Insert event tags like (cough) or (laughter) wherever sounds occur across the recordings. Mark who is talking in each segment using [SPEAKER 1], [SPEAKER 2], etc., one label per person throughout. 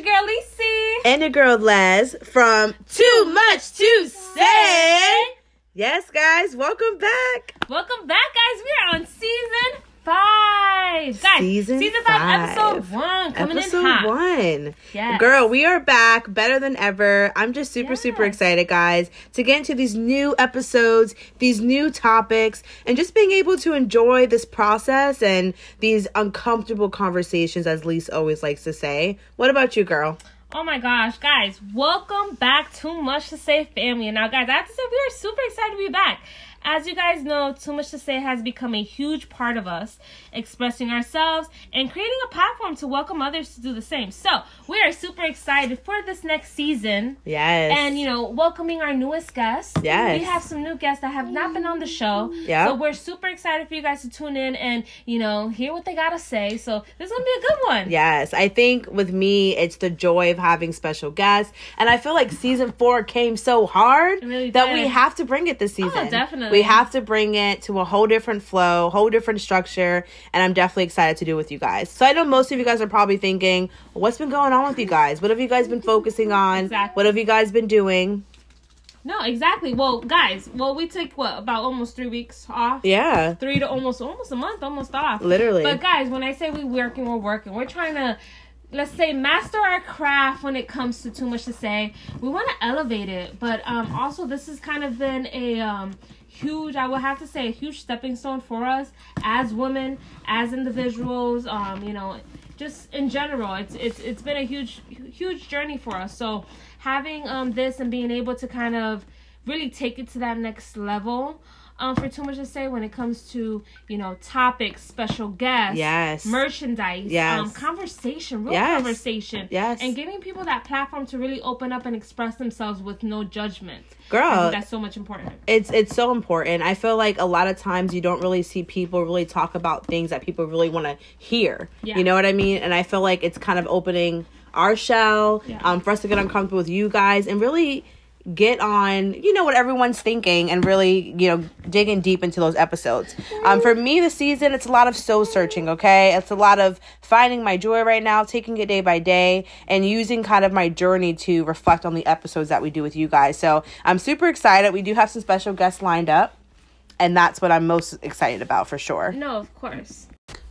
[SPEAKER 1] your girl Lisi.
[SPEAKER 2] And your girl Les from Too Much to Say. Yes, guys, welcome back.
[SPEAKER 1] Welcome back, guys. We are on season five. Guys,
[SPEAKER 2] Season
[SPEAKER 1] season five,
[SPEAKER 2] five.
[SPEAKER 1] episode one, coming
[SPEAKER 2] Episode
[SPEAKER 1] in hot.
[SPEAKER 2] one.
[SPEAKER 1] Yes.
[SPEAKER 2] Girl, we are back better than ever. I'm just super, super excited, guys, to get into these new episodes, these new topics, and just being able to enjoy this process and these uncomfortable conversations, as Lise always likes to say. What about you, girl?
[SPEAKER 1] Oh my gosh, guys, welcome back to Much to Say family. And now, guys, I have to say, we are super excited to be back. As you guys know, Too Much to Say has become a huge part of us, expressing ourselves and creating a platform to welcome others to do the same. So, we are super excited for this next season.
[SPEAKER 2] Yes.
[SPEAKER 1] And you know, welcoming our newest guests.
[SPEAKER 2] Yes.
[SPEAKER 1] We have some new guests that have not been on the show.
[SPEAKER 2] Yeah.
[SPEAKER 1] So we're super excited for you guys to tune in and, you know, hear what they gotta say. So this is gonna be a good one.
[SPEAKER 2] Yes, I think with me, it's the joy of having special guests. And I feel like season four came so hard
[SPEAKER 1] really
[SPEAKER 2] that.
[SPEAKER 1] Oh,
[SPEAKER 2] we have to bring it this oh, season.
[SPEAKER 1] Oh, definitely.
[SPEAKER 2] We have to bring it to a whole different flow, whole different structure. And I'm definitely excited to do it with you guys. So I know most of you guys are probably thinking, what's been going on with you guys? What have you guys been focusing on?
[SPEAKER 1] Exactly.
[SPEAKER 2] What have you guys been doing?
[SPEAKER 1] No, exactly. Well, guys, well we took what, about almost three weeks off?
[SPEAKER 2] Yeah,
[SPEAKER 1] Three to almost almost a month, almost off.
[SPEAKER 2] literally.
[SPEAKER 1] But guys, when I say we working, we're working. We're trying to let's say master our craft when it comes to too much to say. We want to elevate it, but um also this has kind of been a um huge I would have to say a huge stepping stone for us as women, as individuals, um you know, just in general. It's it's it's been a huge huge journey for us. So having um this and being able to kind of really take it to that next level um, for too much to say when it comes to you know topics, special guests,
[SPEAKER 2] Yes.
[SPEAKER 1] merchandise,
[SPEAKER 2] Yes.
[SPEAKER 1] um, conversation, real
[SPEAKER 2] Yes.
[SPEAKER 1] conversation,
[SPEAKER 2] Yes.
[SPEAKER 1] and giving people that platform to really open up and express themselves with no judgment.
[SPEAKER 2] Girl,
[SPEAKER 1] that's so much important.
[SPEAKER 2] it's it's so important. I feel like a lot of times you don't really see people really talk about things that people really want to hear.
[SPEAKER 1] Yeah.
[SPEAKER 2] You know what I mean? And I feel like it's kind of opening our shell
[SPEAKER 1] Yeah.
[SPEAKER 2] um, for us to get uncomfortable with you guys and really get on you know what everyone's thinking and really you know digging deep into those episodes. Um for me this season it's a lot of soul searching okay? It's a lot of finding my joy right now taking it day by day and using kind of my journey to reflect on the episodes that we do with you guys. So i'm super excited. We do have some special guests lined up and that's what i'm most excited about for sure.
[SPEAKER 1] No, of course,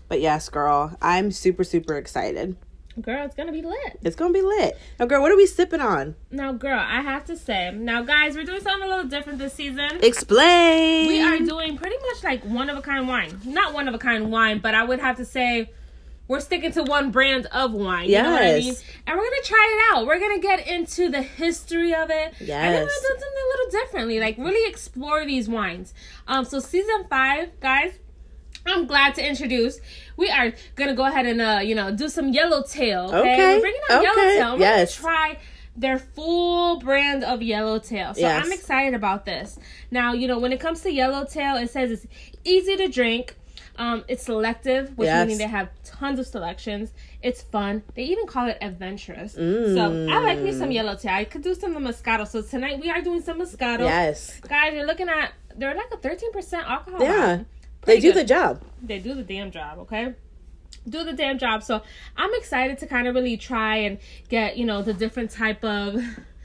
[SPEAKER 2] but yes girl i'm super super excited
[SPEAKER 1] girl, it's gonna be lit.
[SPEAKER 2] it's gonna be lit now girl what are we sipping on
[SPEAKER 1] Now, girl, I have to say, now, guys, we're doing something a little different this season.
[SPEAKER 2] explain
[SPEAKER 1] we are doing pretty much like one of a kind wine. Not one of a kind wine, but I would have to say we're sticking to one brand of wine. You know what I mean?
[SPEAKER 2] Yes.
[SPEAKER 1] And we're gonna try it out. We're gonna get into the history of it. Yes. And then we're
[SPEAKER 2] Yes.
[SPEAKER 1] gonna do something a little differently. Like really explore these wines. Um so season five, guys. I'm glad to introduce. We are gonna go ahead and uh, you know, do some yellowtail. Okay,
[SPEAKER 2] Okay,
[SPEAKER 1] we're bringing out
[SPEAKER 2] okay,
[SPEAKER 1] yellowtail. We're
[SPEAKER 2] yes.
[SPEAKER 1] gonna try their full brand of yellowtail. So
[SPEAKER 2] Yes.
[SPEAKER 1] I'm excited about this. Now, you know, when it comes to yellowtail, it says it's easy to drink. Um, it's selective, which
[SPEAKER 2] Yes.
[SPEAKER 1] meaning they have tons of selections. It's fun. They even call it adventurous. So I like me some yellowtail. I could do some of Moscato. So tonight we are doing some Moscato.
[SPEAKER 2] yes
[SPEAKER 1] Guys, you're looking at they're like a 13% alcohol.
[SPEAKER 2] Yeah.
[SPEAKER 1] volume.
[SPEAKER 2] They do
[SPEAKER 1] good
[SPEAKER 2] the job
[SPEAKER 1] they do the damn job, okay? Do the damn job. So I'm excited to kind of really try and get, you know, the different type of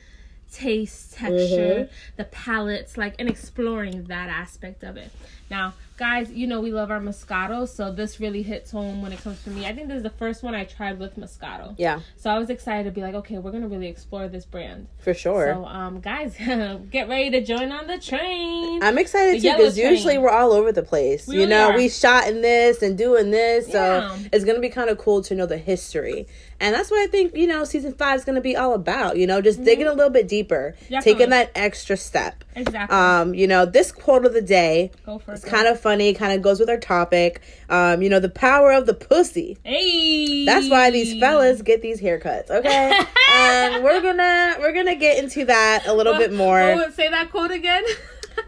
[SPEAKER 1] (laughs) taste, texture, mm-hmm. the palettes, like and exploring that aspect of it. Now, guys, you know we love our Moscato, so this really hits home when it comes to me. I think this is the first one I tried with Moscato.
[SPEAKER 2] yeah
[SPEAKER 1] So I was excited to be like, okay, we're gonna really explore this brand.
[SPEAKER 2] for sure
[SPEAKER 1] So um guys, (laughs) get ready to join on the train.
[SPEAKER 2] I'm excited
[SPEAKER 1] The
[SPEAKER 2] too because usually we're all over the place.
[SPEAKER 1] We
[SPEAKER 2] you
[SPEAKER 1] really
[SPEAKER 2] know,
[SPEAKER 1] are.
[SPEAKER 2] we shot in this and doing this, so
[SPEAKER 1] Yeah.
[SPEAKER 2] it's gonna be kind of cool to know the history, and that's what I think you know season five is gonna be all about. You know, just digging a little bit deeper,
[SPEAKER 1] Mm-hmm. Definitely.
[SPEAKER 2] taking that extra step.
[SPEAKER 1] exactly.
[SPEAKER 2] Um, you know, this quote of the day
[SPEAKER 1] Go for it.
[SPEAKER 2] is kind of funny, kind of goes with our topic. Um, you know, the power of the pussy.
[SPEAKER 1] Hey.
[SPEAKER 2] That's why these fellas get these haircuts, okay? (laughs) and we're gonna we're gonna get into that a little bit more.
[SPEAKER 1] Oh, say that quote again. (laughs)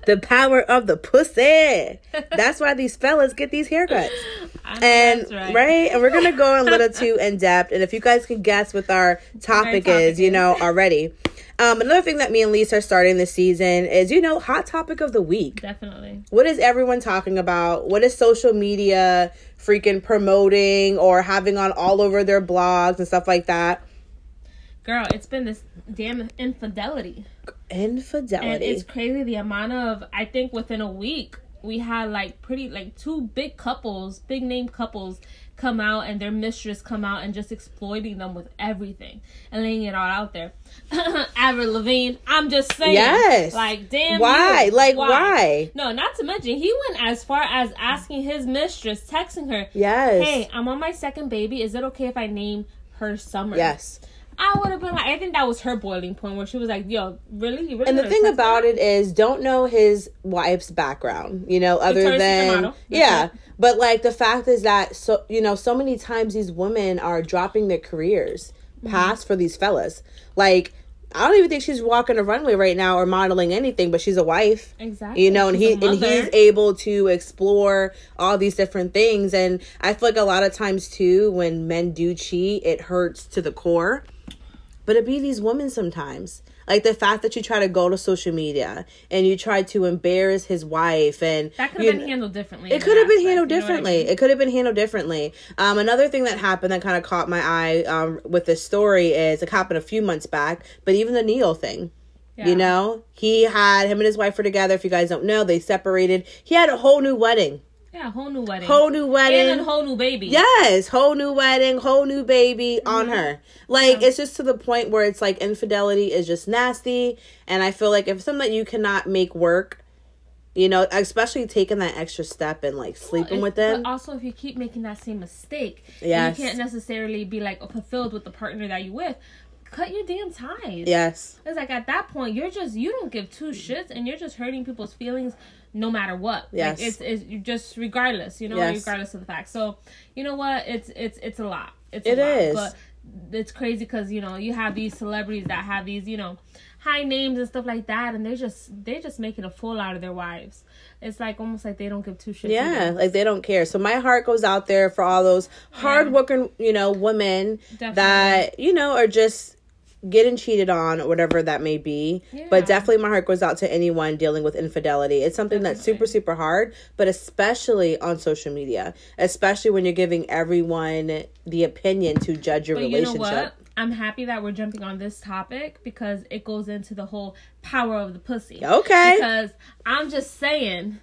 [SPEAKER 2] The power of the pussy. (laughs) That's why these fellas get these haircuts. And
[SPEAKER 1] that's
[SPEAKER 2] right. and we're gonna go a little too in depth. And if you guys can guess what our topic,
[SPEAKER 1] topic
[SPEAKER 2] is, you know already. Um, another thing that me and Lisa are starting this season is, you know, hot topic of the week.
[SPEAKER 1] Definitely.
[SPEAKER 2] What is everyone talking about? What is social media freaking promoting or having on all over their blogs and stuff like that?
[SPEAKER 1] girl, it's been this damn infidelity.
[SPEAKER 2] Infidelity.
[SPEAKER 1] And it's crazy the amount of I think within a week we had like pretty like two big couples, big name couples come out and their mistress come out and just exploiting them with everything and laying it all out there. (laughs) Adam Levine, I'm just saying.
[SPEAKER 2] Yes.
[SPEAKER 1] Like damn.
[SPEAKER 2] Why?
[SPEAKER 1] you.
[SPEAKER 2] Like, why?
[SPEAKER 1] No, not to mention he went as far as asking his mistress, texting her,
[SPEAKER 2] yes.
[SPEAKER 1] "Hey, I'm on my second baby. Is it okay if I name her Summer?"
[SPEAKER 2] Yes.
[SPEAKER 1] I would have been like, I think that was her boiling point where she was like, "Yo, really?" You really
[SPEAKER 2] And the thing about
[SPEAKER 1] her?
[SPEAKER 2] it is, don't know his wife's background, you know, other
[SPEAKER 1] Victoria's
[SPEAKER 2] than
[SPEAKER 1] model.
[SPEAKER 2] Yeah. But like the fact is that so you know, so many times these women are dropping their careers
[SPEAKER 1] Mm-hmm.
[SPEAKER 2] past for these fellas. Like I don't even think she's walking a runway right now or modeling anything, but she's a wife.
[SPEAKER 1] exactly,
[SPEAKER 2] You know, and
[SPEAKER 1] She's
[SPEAKER 2] he and he's able to explore all these different things. And I feel like a lot of times too, when men do cheat, it hurts to the core. But it be these women sometimes. Like the fact that you try to go to social media and you try to embarrass his wife and
[SPEAKER 1] that could have been handled differently.
[SPEAKER 2] it could have been handled
[SPEAKER 1] you know I
[SPEAKER 2] differently. It could have been handled differently. Um, another thing that happened that kind of caught my eye um, with this story is it happened a few months back, but even the Neil thing.
[SPEAKER 1] Yeah.
[SPEAKER 2] You know, he had him and his wife were together. If you guys don't know, they separated. He had a whole new wedding,
[SPEAKER 1] Yeah, whole new wedding.
[SPEAKER 2] whole new wedding.
[SPEAKER 1] and a whole new baby.
[SPEAKER 2] Yes, whole new wedding, whole new baby on her. Like
[SPEAKER 1] Mm-hmm. Yeah.
[SPEAKER 2] it's just to the point where it's like infidelity is just nasty, and I feel like if something that you cannot make work, you know, especially taking that extra step and like sleeping
[SPEAKER 1] If-
[SPEAKER 2] with them.
[SPEAKER 1] But also, if you keep making that same mistake,
[SPEAKER 2] Yes.
[SPEAKER 1] you can't necessarily be like fulfilled with the partner that you with. Cut your damn ties.
[SPEAKER 2] yes,
[SPEAKER 1] It's like at that point, you're just you don't give two shits, and you're just hurting people's feelings, no matter what.
[SPEAKER 2] Yes.
[SPEAKER 1] like, it's it's just regardless, you know,
[SPEAKER 2] Yes.
[SPEAKER 1] regardless of the fact. So, you know what? It's it's it's a lot. It's a
[SPEAKER 2] It
[SPEAKER 1] lot,
[SPEAKER 2] is.
[SPEAKER 1] but it's crazy because you know you have these celebrities that have these you know high names and stuff like that, and they're just they're just making a fool out of their wives. It's like almost like they don't give two shits.
[SPEAKER 2] yeah, like they don't care. So my heart goes out there for all those hardworking, you know, women
[SPEAKER 1] Definitely.
[SPEAKER 2] that you know are just getting cheated on or whatever that may be.
[SPEAKER 1] Yeah.
[SPEAKER 2] But definitely my heart goes out to anyone dealing with infidelity. It's something that's super super hard, but especially on social media, especially when you're giving everyone the opinion to judge your
[SPEAKER 1] But you know
[SPEAKER 2] relationship.
[SPEAKER 1] what? I'm happy that we're jumping on this topic because it goes into the whole power of the pussy.
[SPEAKER 2] Okay.
[SPEAKER 1] Because I'm just saying,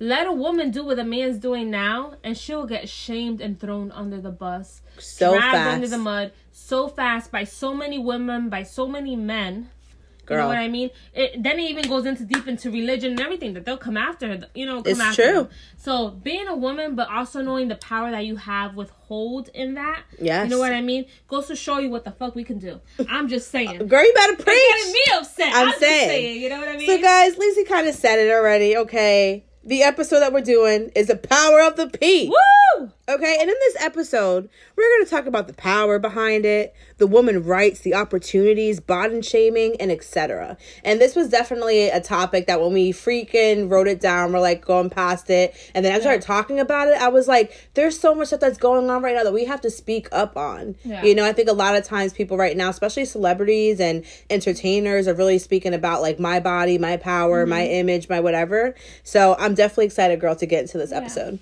[SPEAKER 1] let a woman do what a man's doing now, and she'll get shamed and thrown under the bus,
[SPEAKER 2] So
[SPEAKER 1] dragged
[SPEAKER 2] fast.
[SPEAKER 1] under the mud so fast by so many women, by so many men. You know
[SPEAKER 2] Girl.
[SPEAKER 1] what I mean? It then it even goes into deep into religion and everything that they'll come after. You know, come
[SPEAKER 2] It's
[SPEAKER 1] after
[SPEAKER 2] true.
[SPEAKER 1] them. So being a woman, but also knowing the power that you have with hold in that.
[SPEAKER 2] Yes.
[SPEAKER 1] You know what I mean? Goes to show you what the fuck we can do. I'm just saying. (laughs)
[SPEAKER 2] Girl, you better
[SPEAKER 1] It's getting
[SPEAKER 2] preach.
[SPEAKER 1] me upset.
[SPEAKER 2] I'm
[SPEAKER 1] I'm,
[SPEAKER 2] saying.
[SPEAKER 1] saying. You know what I mean?
[SPEAKER 2] So, guys, Lizzie kind of said it already. Okay, the episode that we're doing is the power of the P.
[SPEAKER 1] Woo!
[SPEAKER 2] Okay, and in this episode, we're going to talk about the power behind it, the woman rights, the opportunities, body shaming, and etc. And this was definitely a topic that when we freaking wrote it down, we're like going past it, and then I started talking about it. I was like, "There's so much stuff that's going on right now that we have to speak up on."
[SPEAKER 1] Yeah.
[SPEAKER 2] You know, I think a lot of times people right now, especially celebrities and entertainers, are really speaking about like my body, my power, my
[SPEAKER 1] Mm-hmm.
[SPEAKER 2] image, my whatever. So I'm definitely excited, girl, to get into this episode.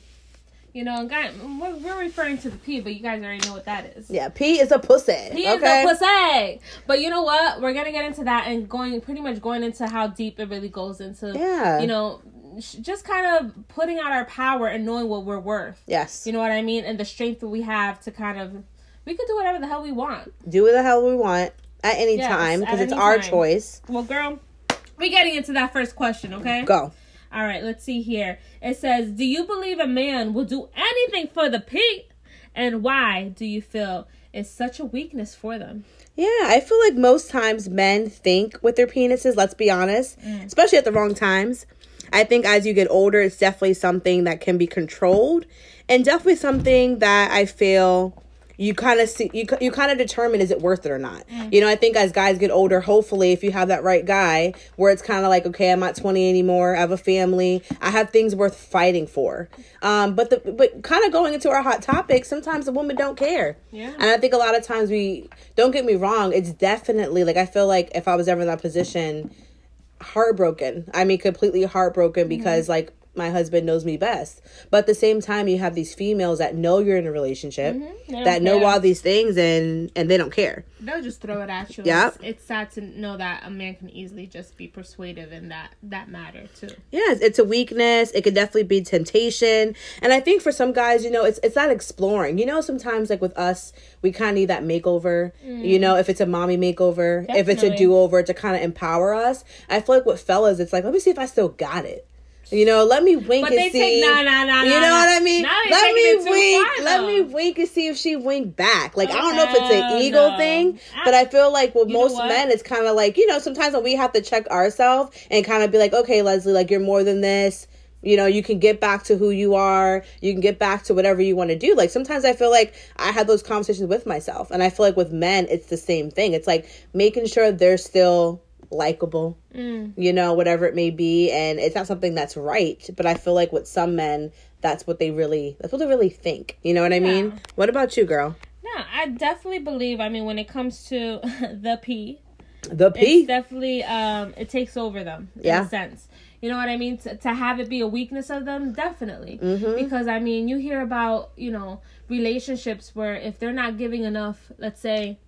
[SPEAKER 1] You know, guy, we're, we're referring to the P, but you guys already know what that is.
[SPEAKER 2] Yeah, P is a pussy.
[SPEAKER 1] He
[SPEAKER 2] okay?
[SPEAKER 1] is a pussy. But you know what? We're gonna get into that and going pretty much going into how deep it really goes into.
[SPEAKER 2] Yeah.
[SPEAKER 1] You know, just kind of putting out our power and knowing what we're worth.
[SPEAKER 2] Yes.
[SPEAKER 1] You know what I mean? And the strength that we have to kind of, we could do whatever the hell we want.
[SPEAKER 2] Do what the hell we want at any
[SPEAKER 1] Yes,
[SPEAKER 2] time because it's our
[SPEAKER 1] time.
[SPEAKER 2] choice.
[SPEAKER 1] Well, girl, we're getting into that first question, okay?
[SPEAKER 2] Go.
[SPEAKER 1] All right, let's see here. It says, "Do you believe a man will do anything for the P, and why do you feel it's such a weakness for them?"
[SPEAKER 2] Yeah, I feel like most times men think with their penises, let's be honest,
[SPEAKER 1] Mm.
[SPEAKER 2] especially at the wrong times. I think as you get older, it's definitely something that can be controlled and definitely something that I feel you kind of see you, you kind of determine is it worth it or not
[SPEAKER 1] Mm.
[SPEAKER 2] you know i think as guys get older hopefully if you have that right guy where it's kind of like okay i'm not 20 anymore i have a family i have things worth fighting for um but the but kind of going into our hot topic sometimes the women don't care
[SPEAKER 1] Yeah.
[SPEAKER 2] and i think a lot of times we don't get me wrong it's definitely like i feel like if i was ever in that position heartbroken i mean completely heartbroken because like my husband knows me best. But at the same time, you have these females that know you're in a relationship,
[SPEAKER 1] Mm-hmm.
[SPEAKER 2] That know
[SPEAKER 1] care.
[SPEAKER 2] all these things, and and they don't care.
[SPEAKER 1] They'll just throw it at you.
[SPEAKER 2] Yep.
[SPEAKER 1] It's, it's sad to know that a man can easily just be persuasive in that that matter too.
[SPEAKER 2] Yes, it's a weakness. It could definitely be temptation. And I think for some guys, you know, it's it's not exploring. You know, sometimes like with us, we kind of need that makeover. You know, if it's a mommy makeover, if it's a do over to kind of empower us. I feel like with fellas, it's like, let me see if I still got it. You know, let me wink
[SPEAKER 1] But
[SPEAKER 2] and
[SPEAKER 1] they
[SPEAKER 2] see.
[SPEAKER 1] take- nah, nah, nah,
[SPEAKER 2] You know what I mean? Let me wink.
[SPEAKER 1] far,
[SPEAKER 2] let me wink and see if she winked back. Like I don't know if it's an ego
[SPEAKER 1] no.
[SPEAKER 2] thing, but I feel like with
[SPEAKER 1] You
[SPEAKER 2] most men, it's kind of like you know sometimes when we have to check ourselves and kind of be like, okay, Leslie, like you're more than this. You know, you can get back to who you are. You can get back to whatever you want to do. Like sometimes I feel like I had those conversations with myself, and I feel like with men, it's the same thing. It's like making sure they're still likable,
[SPEAKER 1] Mm.
[SPEAKER 2] you know, whatever it may be, and it's not something that's right. But I feel like with some men, that's what they really that's what they really think. You know what I mean? What about you, girl?
[SPEAKER 1] No, I definitely believe. I mean, when it comes to (laughs) the P,
[SPEAKER 2] The
[SPEAKER 1] it's
[SPEAKER 2] P.
[SPEAKER 1] definitely um it takes over them in
[SPEAKER 2] Yeah.
[SPEAKER 1] a sense. You know what I mean? To, to have it be a weakness of them, definitely.
[SPEAKER 2] Mm-hmm.
[SPEAKER 1] Because I mean, you hear about you know relationships where if they're not giving enough, let's say,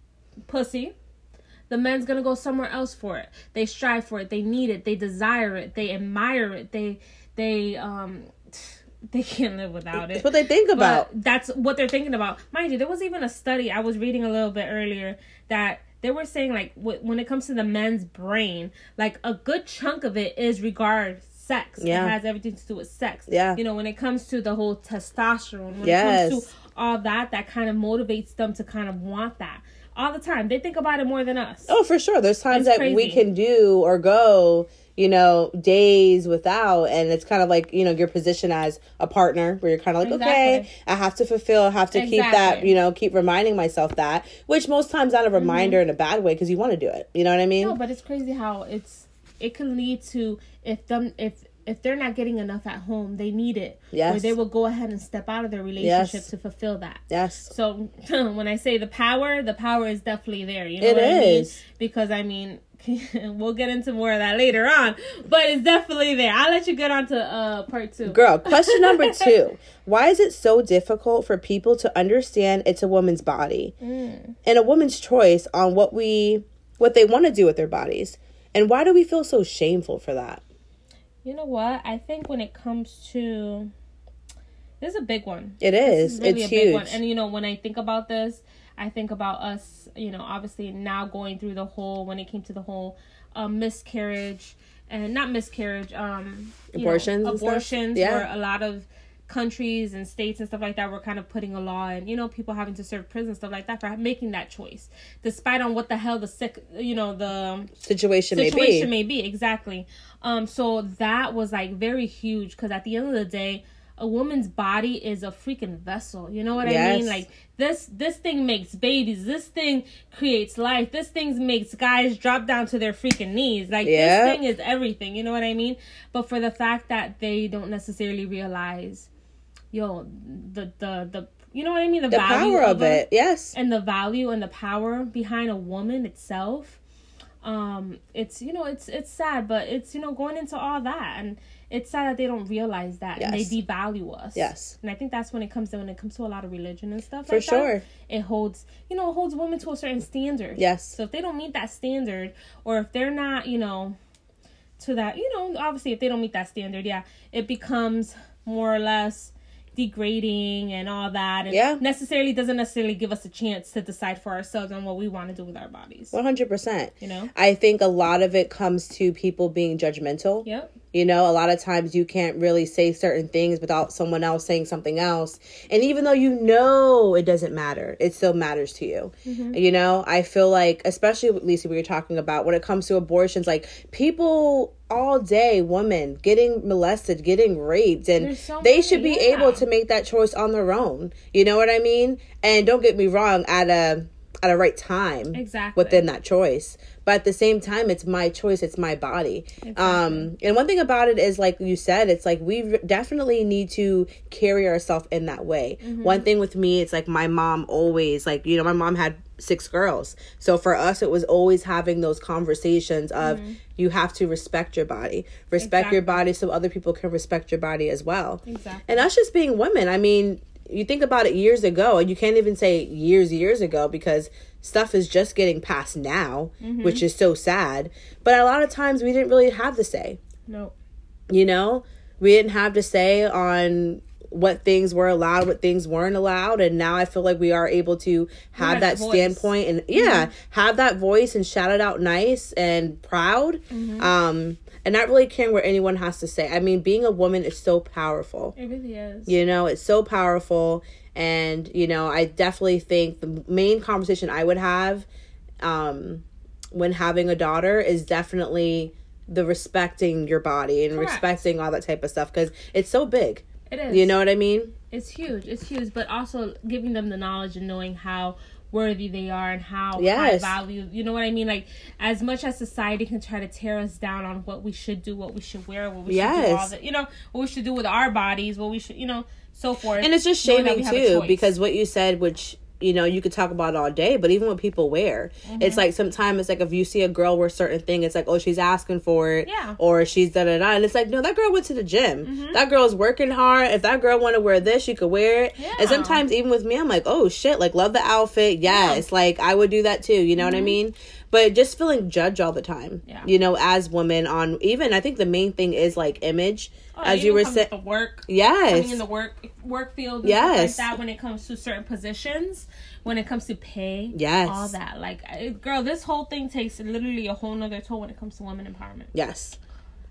[SPEAKER 1] pussy, the man's gonna go somewhere else for it. They strive for it. They need it. They desire it. They admire it. They they um (sighs) they can't live without it.
[SPEAKER 2] That's what they think about.
[SPEAKER 1] But that's what they're thinking about. Mind you, there was even a study I was reading a little bit earlier that they were saying like when it comes to the men's brain, like a good chunk of it is regard sex.
[SPEAKER 2] Yeah.
[SPEAKER 1] It has everything to do with sex.
[SPEAKER 2] Yeah.
[SPEAKER 1] You know, when it comes to the whole testosterone, when
[SPEAKER 2] Yes.
[SPEAKER 1] it comes to all that, that kind of motivates them to kind of want that. All the time. They think about it more than us.
[SPEAKER 2] Oh, for sure. There's times
[SPEAKER 1] It's
[SPEAKER 2] that we can do or go, you know, days without, and it's kind of like you know your position as a partner, where you're kind of like, okay, I have to fulfill, I have to keep that, you know, keep reminding myself that, which most times not a reminder in a bad way because you want to do it. You know what I mean?
[SPEAKER 1] Mm-hmm. No, but it's crazy how it's it can lead to if them if if they're not getting enough at home, they need it.
[SPEAKER 2] Yes.
[SPEAKER 1] Or they will go ahead and step out of their relationship
[SPEAKER 2] Yes.
[SPEAKER 1] to fulfill that.
[SPEAKER 2] yes.
[SPEAKER 1] So (laughs) when I say the power, the power is definitely there. You know
[SPEAKER 2] It
[SPEAKER 1] what I mean? Because I mean, (laughs) we'll get into more of that later on, but it's definitely there. I'll let you get on to uh, part two.
[SPEAKER 2] Girl, question number (laughs) two. Why is it so difficult for people to understand it's a woman's body
[SPEAKER 1] Mm.
[SPEAKER 2] and a woman's choice on what we what they want to do with their bodies? And why do we feel so shameful for that?
[SPEAKER 1] You know what? I think when it comes to this is a big one.
[SPEAKER 2] It is.
[SPEAKER 1] is really
[SPEAKER 2] it's
[SPEAKER 1] a big
[SPEAKER 2] huge.
[SPEAKER 1] one. And you know, when I think about this, I think about us, you know, obviously now going through the whole when it came to the whole um, miscarriage and not miscarriage, um, know,
[SPEAKER 2] Abortions and
[SPEAKER 1] abortions,
[SPEAKER 2] Yeah.
[SPEAKER 1] where a lot of countries and states and stuff like that were kind of putting a law and you know people having to serve prison stuff like that for making that choice despite on what the hell the sick you know the
[SPEAKER 2] situation,
[SPEAKER 1] situation
[SPEAKER 2] may be.
[SPEAKER 1] may be exactly um so that was like very huge because at the end of the day a woman's body is a freaking vessel. You know what i mean? Like this this thing makes babies. This thing creates life. This thing makes guys drop down to their freaking knees. Like
[SPEAKER 2] Yeah.
[SPEAKER 1] this thing is everything. You know what i mean? But for the fact that they don't necessarily realize yo the the the you know what i mean? The,
[SPEAKER 2] The
[SPEAKER 1] value
[SPEAKER 2] power of
[SPEAKER 1] a-
[SPEAKER 2] it. Yes.
[SPEAKER 1] and the value and the power behind a woman itself um it's you know it's it's sad but it's you know going into all that and it's sad that they don't realize that and they devalue us
[SPEAKER 2] Yes.
[SPEAKER 1] and i think that's when it comes to when it comes to a lot of religion and stuff
[SPEAKER 2] For
[SPEAKER 1] like that,
[SPEAKER 2] sure.
[SPEAKER 1] it holds you know it holds women to a certain standard
[SPEAKER 2] Yes.
[SPEAKER 1] so if they don't meet that standard or if they're not you know to that you know obviously if they don't meet that standard yeah it becomes more or less degrading and all that and
[SPEAKER 2] Yeah.
[SPEAKER 1] necessarily doesn't necessarily give us a chance to decide for ourselves on what we want to do with our bodies
[SPEAKER 2] 100%.
[SPEAKER 1] you know
[SPEAKER 2] I think a lot of it comes to people being judgmental.
[SPEAKER 1] yep
[SPEAKER 2] You know, a lot of times you can't really say certain things without someone else saying something else. And even though you know it doesn't matter, it still matters to you.
[SPEAKER 1] Mm-hmm.
[SPEAKER 2] You know, I feel like, especially with Lisa, we were talking about when it comes to abortions, like people all day, women getting molested, getting raped, and
[SPEAKER 1] so
[SPEAKER 2] they should be
[SPEAKER 1] yeah.
[SPEAKER 2] able to make that choice on their own. You know what I mean? And don't get me wrong, at a at a right time
[SPEAKER 1] Exactly.
[SPEAKER 2] within that choice but at the same time it's my choice it's my body um and one thing about it is like you said it's like we definitely need to carry ourselves in that way
[SPEAKER 1] Mm-hmm.
[SPEAKER 2] one thing with me it's like my mom always like you know my mom had six girls. So for us, it was always having those conversations of you have to respect your body, respect your body, so other people can respect your body as well.
[SPEAKER 1] Exactly.
[SPEAKER 2] And us just being women. I mean, you think about it years ago, and you can't even say years, years ago because stuff is just getting passed now,
[SPEAKER 1] Mm-hmm.
[SPEAKER 2] which is so sad. But a lot of times we didn't really have the say.
[SPEAKER 1] No.
[SPEAKER 2] You know, we didn't have to say on what things were allowed, what things weren't allowed, and now I feel like we are able to have that
[SPEAKER 1] voice.
[SPEAKER 2] standpoint and yeah, have that voice and shout it out nice and proud.
[SPEAKER 1] Mm-hmm.
[SPEAKER 2] Um, and not really caring what anyone has to say. I mean, being a woman is so powerful.
[SPEAKER 1] It really is.
[SPEAKER 2] You know, it's so powerful. And, you know, I definitely think the main conversation I would have um, when having a daughter is definitely the respecting your body and
[SPEAKER 1] Correct.
[SPEAKER 2] respecting all that type of stuff because it's so big.
[SPEAKER 1] It is.
[SPEAKER 2] You know what I mean?
[SPEAKER 1] it's huge. It's huge, but also giving them the knowledge and knowing how worthy they are and how
[SPEAKER 2] Yes.
[SPEAKER 1] high value. You know what I mean? Like as much as society can try to tear us down on what we should do, what we should wear, what we should do, all
[SPEAKER 2] Yes.
[SPEAKER 1] that. You know what we should do with our bodies, what we should, you know, so forth.
[SPEAKER 2] And it's just shaming
[SPEAKER 1] we have a
[SPEAKER 2] too because what you said, which you know you could talk about all day, but even what people wear,
[SPEAKER 1] Mm-hmm.
[SPEAKER 2] it's like sometimes it's like if you see a girl wear certain thing, it's like oh she's asking for it,
[SPEAKER 1] Yeah.
[SPEAKER 2] or she's da da da, and it's like no that girl went to the gym,
[SPEAKER 1] Mm-hmm.
[SPEAKER 2] that girl's working hard. If that girl want to wear this, she could wear it.
[SPEAKER 1] Yeah.
[SPEAKER 2] And sometimes even with me, I'm like oh shit, like love the outfit, yes, like I would do that too. You know what I mean? But just feeling judged all the time,
[SPEAKER 1] Mm-hmm. Yeah.
[SPEAKER 2] you know, as women on even I think the main thing is like image,
[SPEAKER 1] Oh,
[SPEAKER 2] as you were saying,
[SPEAKER 1] the work.
[SPEAKER 2] yes,
[SPEAKER 1] coming in the work work field
[SPEAKER 2] Yes.
[SPEAKER 1] like that when it comes to certain positions when it comes to pay
[SPEAKER 2] Yes.
[SPEAKER 1] all that like girl this whole thing takes literally a whole nother toll when it comes to women empowerment
[SPEAKER 2] Yes.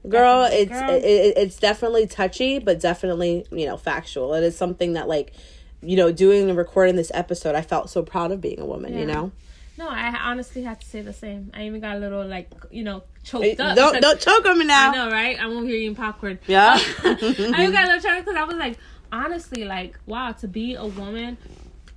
[SPEAKER 2] Girl,
[SPEAKER 1] Definitely.
[SPEAKER 2] it's
[SPEAKER 1] Girl.
[SPEAKER 2] It, it- it's definitely touchy, but definitely, you know, factual. It is something that like, you know, doing and recording this episode, I felt so proud of being a woman, you know?
[SPEAKER 1] No i honestly had to say the same. I even got a little like you know choked
[SPEAKER 2] Hey,
[SPEAKER 1] up.
[SPEAKER 2] Don't don't choke on me now.
[SPEAKER 1] i know right? I'm over here eating popcorn.
[SPEAKER 2] Yeah. (laughs)
[SPEAKER 1] i even (laughs) got a little choked because i was like honestly like wow to be a woman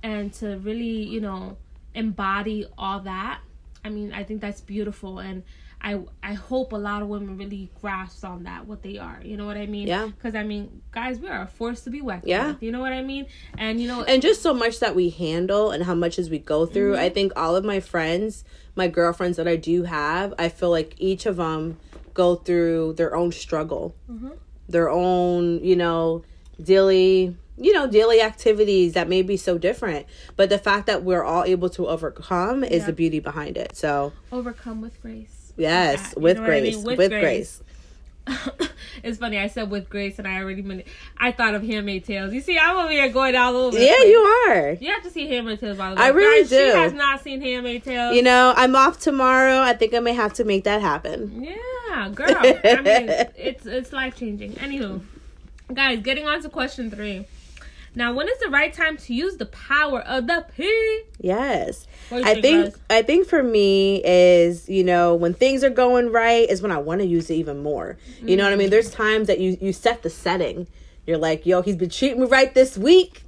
[SPEAKER 1] and to really you know embody all that i mean i think that's beautiful. And I, I hope a lot of women really grasp on that what they are you know what I mean
[SPEAKER 2] Yeah.
[SPEAKER 1] because I mean guys we are a force to be reckoned
[SPEAKER 2] Yeah.
[SPEAKER 1] with you know what I mean and you know
[SPEAKER 2] and just so much that we handle and how much as we go through.
[SPEAKER 1] Mm-hmm.
[SPEAKER 2] I think all of my friends, my girlfriends that I do have, I feel like each of them go through their own struggle,
[SPEAKER 1] Mm-hmm.
[SPEAKER 2] their own, you know, daily, you know, daily activities that may be so different. But the fact that we're all able to overcome is
[SPEAKER 1] Yeah.
[SPEAKER 2] the beauty behind it. So
[SPEAKER 1] overcome with grace
[SPEAKER 2] yes, with
[SPEAKER 1] what I
[SPEAKER 2] grace,
[SPEAKER 1] mean?
[SPEAKER 2] with,
[SPEAKER 1] With
[SPEAKER 2] grace.
[SPEAKER 1] grace. (laughs) it's funny. I said with grace, and I already meant it. I thought of Handmaid Tales. You see, I'm over here going all over.
[SPEAKER 2] Yeah,
[SPEAKER 1] place.
[SPEAKER 2] you are.
[SPEAKER 1] You have to see Handmaid Tales. By the way,
[SPEAKER 2] I really
[SPEAKER 1] Guys,
[SPEAKER 2] do.
[SPEAKER 1] She has not seen Handmaid Tales.
[SPEAKER 2] You know, I'm off tomorrow. I think I may have to make that happen.
[SPEAKER 1] Yeah, girl. I mean, it's it's life changing. Anywho, guys, getting on to question three. Now, when is the right time to use the power of the P?
[SPEAKER 2] Yes.
[SPEAKER 1] What do you
[SPEAKER 2] I
[SPEAKER 1] think?
[SPEAKER 2] I think for me is, you know, when things are going right is when I want to use it even more. You know what I mean? There's times that you you set the setting. You're like, "Yo, he's been treating me right this week."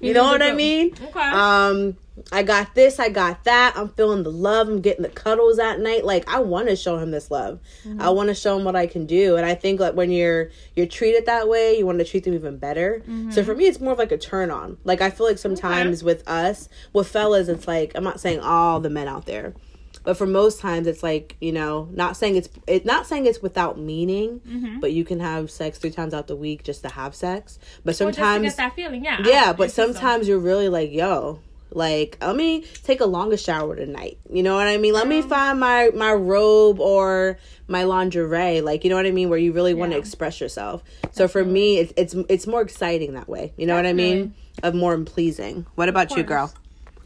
[SPEAKER 2] You know what I mean?
[SPEAKER 1] Okay.
[SPEAKER 2] Um I got this, I got that. I'm feeling the love. I'm getting the cuddles at night. Like I want to show him this love.
[SPEAKER 1] Mm-hmm.
[SPEAKER 2] I want to show him what I can do. And I think like when you're you're treated that way, you want to treat them even better.
[SPEAKER 1] Mm-hmm.
[SPEAKER 2] So for me, it's more of like a turn on. Like I feel like sometimes with us, with fellas, it's like I'm not saying all the men out there, but for most times, it's like you know, not saying it's it not saying it's without meaning,
[SPEAKER 1] Mm-hmm.
[SPEAKER 2] but you can have sex three times out the week just to have sex. But
[SPEAKER 1] Or just to
[SPEAKER 2] sometimes
[SPEAKER 1] get that feeling, yeah.
[SPEAKER 2] yeah, but
[SPEAKER 1] think so.
[SPEAKER 2] sometimes you're really like, yo, like let me take a longer shower tonight. You know what I mean? Let me find my my robe or my lingerie. Like you know what I mean? Where you really want to express yourself. So for me, it's it's it's more exciting that way. You know what I mean? Of more pleasing. What about you, girl?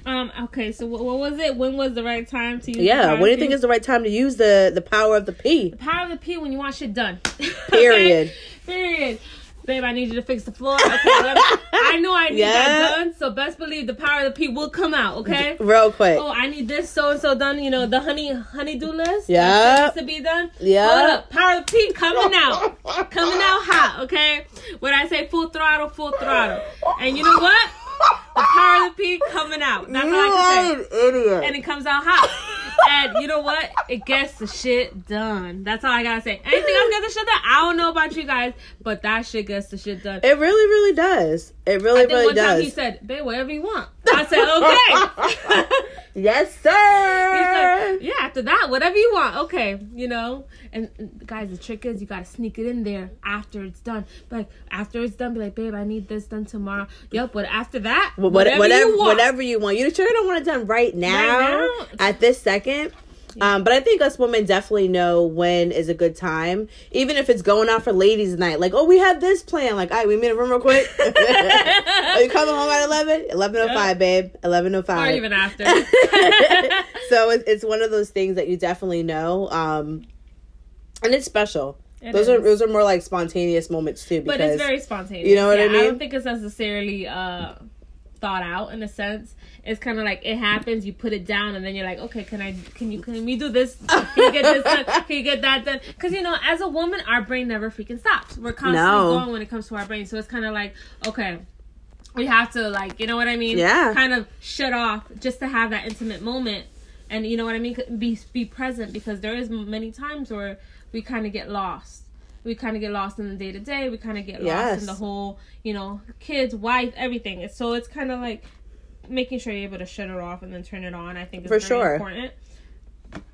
[SPEAKER 1] Um. Okay. So what, what was it? When was the right time to use? the
[SPEAKER 2] Yeah. What do you think is the right time to use the the power of the P?
[SPEAKER 1] The power of the P when you want shit done? (laughs)
[SPEAKER 2] Period.
[SPEAKER 1] Period. Babe, I need you to fix the floor. Okay, I know I need
[SPEAKER 2] Yeah.
[SPEAKER 1] that done, so best believe the power of the P will come out. Okay.
[SPEAKER 2] Real quick.
[SPEAKER 1] Oh, I need this so and so done. You know the honey honeydew list.
[SPEAKER 2] Yeah.
[SPEAKER 1] needs to be done.
[SPEAKER 2] Yeah.
[SPEAKER 1] Power of the P coming out, coming out hot. Okay. When I say full throttle, full throttle, and you know what? The power of the P coming out. That's
[SPEAKER 2] you
[SPEAKER 1] all I can say
[SPEAKER 2] an idiot.
[SPEAKER 1] and it comes out hot. and you know what? It gets the shit done. That's all I gotta say. Anything else gets the shit done? I don't know about you guys, but that shit gets the shit done.
[SPEAKER 2] it really, really does. It really,
[SPEAKER 1] I think
[SPEAKER 2] really
[SPEAKER 1] one time
[SPEAKER 2] does.
[SPEAKER 1] he said, "Babe, whatever you want." I said, (laughs) "Okay." (laughs)
[SPEAKER 2] Yes, sir.
[SPEAKER 1] like, yeah, after that, whatever you want. Okay, you know. And, and guys, the trick is you gotta sneak it in there after it's done. But like, after it's done, be like, babe, I need this done tomorrow. Yep, but after that,
[SPEAKER 2] What-
[SPEAKER 1] whatever,
[SPEAKER 2] whatever,
[SPEAKER 1] you want.
[SPEAKER 2] whatever you want. You sure don't want it done right now,
[SPEAKER 1] now?
[SPEAKER 2] at this second. Um, but I think us women definitely know when is a good time, even if it's going out for ladies' night. Like, oh, we have this plan. Like, all right, we meet a room real quick. Are (laughs) (laughs) you coming home at 11? 11.05, babe. 11.05.
[SPEAKER 1] Or even after. (laughs)
[SPEAKER 2] so it's, it's one of those things that you definitely know. Um, and it's special.
[SPEAKER 1] It
[SPEAKER 2] those are those are more like spontaneous moments too. Because
[SPEAKER 1] but it's very spontaneous.
[SPEAKER 2] You know what I
[SPEAKER 1] I
[SPEAKER 2] mean?
[SPEAKER 1] I don't think it's necessarily uh thought out in a sense. It's kind of like it happens, you put it down, and then you're like, okay, can I, can you, can we do this? (laughs) Can you get this done? Can you get that done? Because you know, as a woman, our brain never freaking stops. We're constantly
[SPEAKER 2] No.
[SPEAKER 1] going when it comes to our brain. So it's kind of like, okay, we have to like, you know what I mean?
[SPEAKER 2] Yeah.
[SPEAKER 1] Kind of shut off just to have that intimate moment, and you know what I mean? Be be present because there is many times where we kind of get lost. We kind of get lost in the day to day. We kind of get lost in the whole, you know, kids, wife, everything. It's- So it's kind of like making sure you're able to shut it off and then turn it on. I think is
[SPEAKER 2] For
[SPEAKER 1] very
[SPEAKER 2] sure.
[SPEAKER 1] important.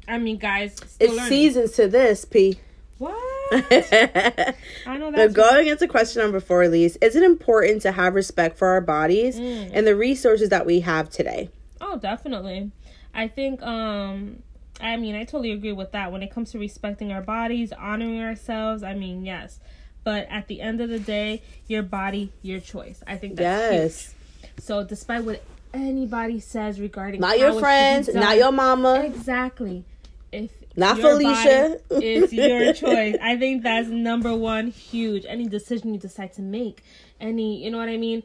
[SPEAKER 1] I mean, guys, still
[SPEAKER 2] it's
[SPEAKER 1] learning.
[SPEAKER 2] seasons to this, P.
[SPEAKER 1] What? (laughs) I know that's
[SPEAKER 2] going into question number four, Elise, is it important to have respect for our bodies
[SPEAKER 1] Mm.
[SPEAKER 2] and the resources that we have today?
[SPEAKER 1] Oh, definitely. I think um I mean, I totally agree with that. When it comes to respecting our bodies, honoring ourselves, I mean, yes. But at the end of the day, your body, your choice. I think that's
[SPEAKER 2] Yes.
[SPEAKER 1] huge. So despite what anybody says regarding
[SPEAKER 2] Not your friends,
[SPEAKER 1] done-
[SPEAKER 2] not your mama.
[SPEAKER 1] Exactly. If
[SPEAKER 2] Not
[SPEAKER 1] your
[SPEAKER 2] Felicia.
[SPEAKER 1] it's your (laughs) choice. I think that's number one huge. Any decision you decide to make, any you know what I mean?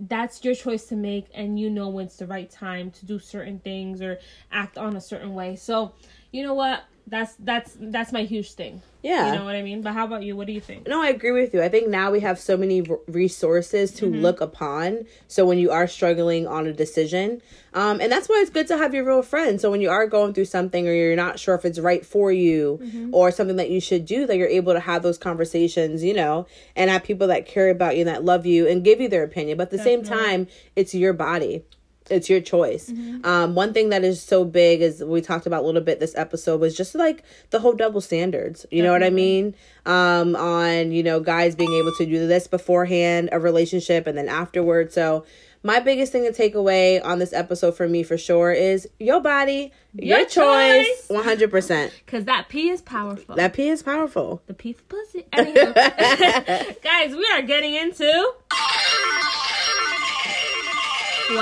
[SPEAKER 1] That's your choice to make and you know when it's the right time to do certain things or act on a certain way. So, you know what? That's that's that's my huge thing.
[SPEAKER 2] Yeah.
[SPEAKER 1] You know what I mean? But how about you? What do you think?
[SPEAKER 2] No, I agree with you. I think now we have so many resources to
[SPEAKER 1] Mm-hmm.
[SPEAKER 2] look upon. So when you are struggling on a decision, um, and that's why it's good to have your real friends. So when you are going through something or you're not sure if it's right for you
[SPEAKER 1] Mm-hmm.
[SPEAKER 2] or something that you should do, that you're able to have those conversations, you know, and have people that care about you and that love you and give you their opinion. But at the same time, it's your body. It's your choice.
[SPEAKER 1] Mm-hmm.
[SPEAKER 2] Um, one thing that is so big is we talked about a little bit this episode was just like the whole double standards. You know what I mean? Um, on you know guys being able to do this beforehand a relationship and then afterward. So my biggest thing to take away on this episode for me for sure is your body, your,
[SPEAKER 1] Your
[SPEAKER 2] choice,
[SPEAKER 1] choice.
[SPEAKER 2] one hundred percent.
[SPEAKER 1] Because that P is powerful.
[SPEAKER 2] That P is powerful.
[SPEAKER 1] the P for pussy. (laughs) Anywho, guys, we are getting into (laughs)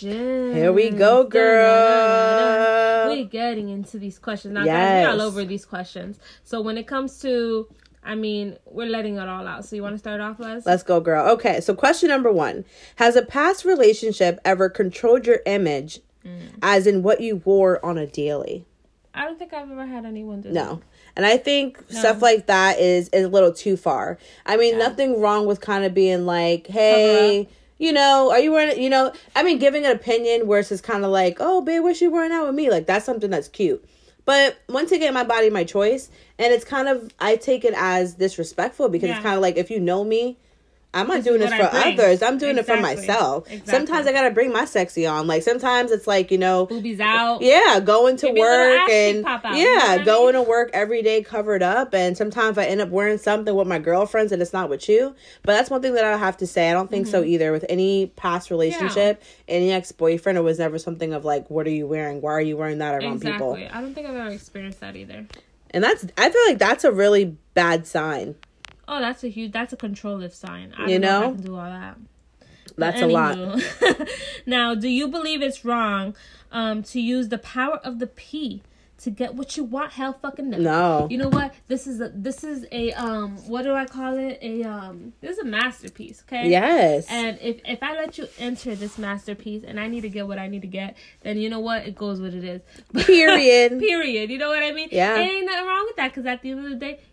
[SPEAKER 1] questions.
[SPEAKER 2] Here we go, girl.
[SPEAKER 1] We're getting into these questions now, guys.
[SPEAKER 2] Yes.
[SPEAKER 1] We're all over these questions. So when it comes to, I mean, we're letting it all out. So you want to start off, Les?
[SPEAKER 2] Let's go, girl. Okay, so question number one Has a past relationship ever controlled your image,
[SPEAKER 1] Mm.
[SPEAKER 2] as in what you wore on a daily?
[SPEAKER 1] I don't think I've ever had anyone do that.
[SPEAKER 2] No. And I think stuff like that is, is a little too far. I mean, nothing wrong with kind of being like, hey, you know, are you wearing, you know, I mean, giving an opinion where it's just kind of like, oh, babe, what's you wearing out with me? Like, that's something that's cute. But once again, my body, my choice. And it's kind of, I take it as disrespectful because
[SPEAKER 1] Yeah.
[SPEAKER 2] it's kind of like, if you know me, I'm not
[SPEAKER 1] This
[SPEAKER 2] doing
[SPEAKER 1] is
[SPEAKER 2] this for others. I'm doing it for myself.
[SPEAKER 1] Exactly.
[SPEAKER 2] Sometimes I gotta bring my sexy on. Like sometimes it's like you know,
[SPEAKER 1] Boobies out.
[SPEAKER 2] yeah, going to
[SPEAKER 1] Maybe
[SPEAKER 2] work and
[SPEAKER 1] pop out, you know
[SPEAKER 2] yeah,
[SPEAKER 1] I
[SPEAKER 2] going
[SPEAKER 1] mean?
[SPEAKER 2] to work every day covered up. And sometimes I end up wearing something with my girlfriends and it's not with you. But that's one thing that I have to say. I don't think
[SPEAKER 1] Mm-hmm.
[SPEAKER 2] so either with any past relationship, any ex boyfriend. It was never something of like, what are you wearing? Why are you wearing that around people?
[SPEAKER 1] I don't think I've ever experienced that either.
[SPEAKER 2] And that's I feel like that's a really bad sign.
[SPEAKER 1] Oh, that's a huge. That's a control controlling sign. I
[SPEAKER 2] You
[SPEAKER 1] don't know,
[SPEAKER 2] know?
[SPEAKER 1] I can do all that.
[SPEAKER 2] That's a lot. (laughs)
[SPEAKER 1] Now, do you believe it's wrong um, to use the power of the P to get what you want? Hell, fucking no.
[SPEAKER 2] No.
[SPEAKER 1] You know what? This is a this is a um. What do I call it? A um. This is a masterpiece. Okay.
[SPEAKER 2] Yes.
[SPEAKER 1] And if if I let you enter this masterpiece and I need to get what I need to get, then you know what? It goes what it is. (laughs)
[SPEAKER 2] Period.
[SPEAKER 1] Period. You know what I mean?
[SPEAKER 2] Yeah.
[SPEAKER 1] It ain't nothing wrong with that because at the end of the day, you want it.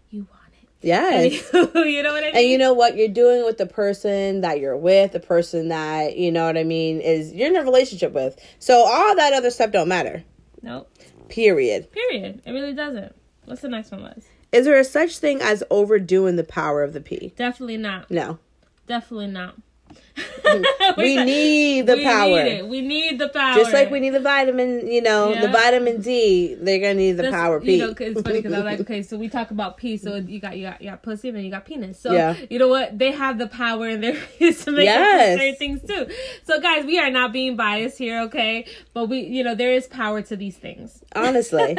[SPEAKER 2] Yes. (laughs)
[SPEAKER 1] you know what I mean?
[SPEAKER 2] And you know what? You're doing with the person that you're with, the person that, you know what I mean, is you're in a relationship with. So all that other stuff don't matter.
[SPEAKER 1] Nope.
[SPEAKER 2] Period.
[SPEAKER 1] Period. It really doesn't. What's the next one, Les?
[SPEAKER 2] Is there a such thing as overdoing the power of the P?
[SPEAKER 1] Definitely not.
[SPEAKER 2] No.
[SPEAKER 1] Definitely not. (laughs)
[SPEAKER 2] we need the
[SPEAKER 1] we
[SPEAKER 2] power.
[SPEAKER 1] Need it. We need the power.
[SPEAKER 2] Just like we need the vitamin, you know, the vitamin D, they're gonna need the
[SPEAKER 1] This-
[SPEAKER 2] power
[SPEAKER 1] You know, it's funny because I was like, (laughs) okay, so we talk about P, so you got you got you got pussy, and then you got penis. So
[SPEAKER 2] Yeah.
[SPEAKER 1] you know what? They have the power and they're (laughs) to make
[SPEAKER 2] Yes.
[SPEAKER 1] certain things too. So guys, we are not being biased here, okay? But we, you know, there is power to these things.
[SPEAKER 2] Honestly.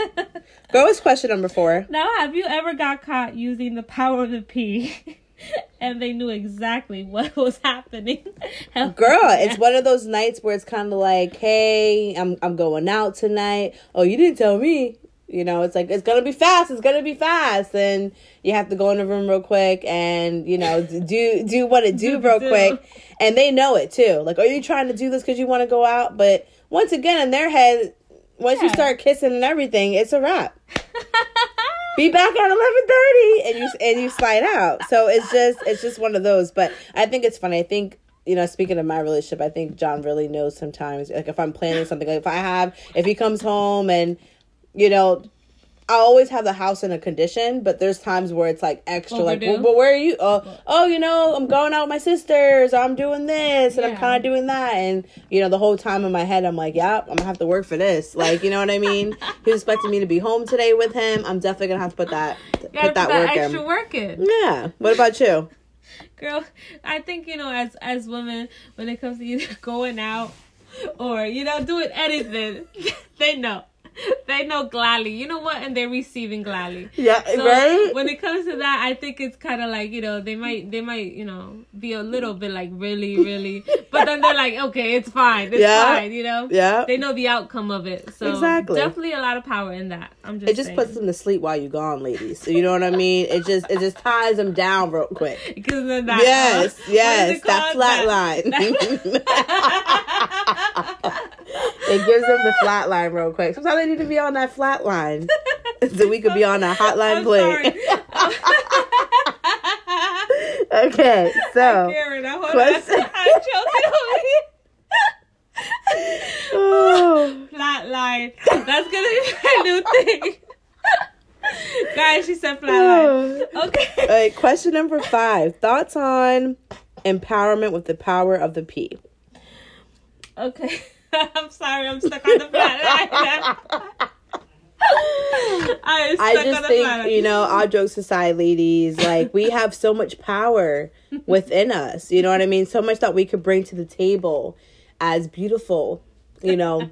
[SPEAKER 2] Go with question number four.
[SPEAKER 1] Now, have you ever got caught using the power of the P? (laughs) And they knew exactly what (laughs) was happening. (laughs)
[SPEAKER 2] Girl, it's one of those nights where it's kind of like, hey, I'm I'm going out tonight. Oh, you didn't tell me. You know, it's like it's gonna be fast. It's gonna be fast, and you have to go in the room real quick and you know do do what it do real
[SPEAKER 1] Do.
[SPEAKER 2] quick, and they know it too. Like, are you trying to do this because you want to go out? But once again, in their head, once you start kissing and everything, it's a wrap. Be back at eleven thirty, and you and you slide out. So it's just it's just one of those. But I think it's funny. I think you know, speaking of my relationship, I think John really knows sometimes. Like if I'm planning something, like if I have, if he comes home and you know. I always have the house in a condition, but there's times where it's like extra, oh,
[SPEAKER 1] like,
[SPEAKER 2] well, but where are you? Oh, oh, you know, I'm going out with my sisters. I'm doing this, and I'm kind of doing that, and you know, the whole time in my head, I'm like, yep, I'm gonna have to work for this. Like, you know what I mean? (laughs) He's expecting me to be home today with him. I'm definitely gonna have to put that put that, work
[SPEAKER 1] extra
[SPEAKER 2] in.
[SPEAKER 1] work in.
[SPEAKER 2] Yeah. What about you?
[SPEAKER 1] girl i think you know as as women when it comes to either (laughs) going out or you know doing anything (laughs) they know (laughs) they know gladly you know what and they're receiving gladly
[SPEAKER 2] Yeah,
[SPEAKER 1] so
[SPEAKER 2] right.
[SPEAKER 1] when it comes to that i think it's kind of like you know they might they might you know be a little bit like really really (laughs) but then they're like okay it's fine it's
[SPEAKER 2] Yeah.
[SPEAKER 1] fine you know
[SPEAKER 2] Yeah.
[SPEAKER 1] they know the outcome of it so
[SPEAKER 2] Exactly.
[SPEAKER 1] definitely a lot of power in that i'm just
[SPEAKER 2] It just
[SPEAKER 1] saying.
[SPEAKER 2] puts them to sleep while you're gone, ladies. So you know what I mean? It just it just ties them down real quick.
[SPEAKER 1] because of that
[SPEAKER 2] Yes,
[SPEAKER 1] uh,
[SPEAKER 2] yes, that flat line. (laughs) it gives them the flat line real quick. Sometimes they need to be on that flat line. (laughs) so we could be on a hotline
[SPEAKER 1] sorry. (laughs)
[SPEAKER 2] okay, so
[SPEAKER 1] Karen, now hold
[SPEAKER 2] question-
[SPEAKER 1] I'm choking over here.
[SPEAKER 2] oh,
[SPEAKER 1] Flat line. That's gonna be my new (laughs) thing. Guys, she said flat line. Oh. Okay.
[SPEAKER 2] All right, question number five. Thoughts on empowerment with the power of the P.
[SPEAKER 1] Okay. (laughs) I'm sorry, I'm stuck on the (laughs) flatline. (laughs) I
[SPEAKER 2] I just think,
[SPEAKER 1] line.
[SPEAKER 2] you know, all jokes aside, ladies, like we have so much power within us. You know what I mean? So much that we could bring to the table as beautiful, you know.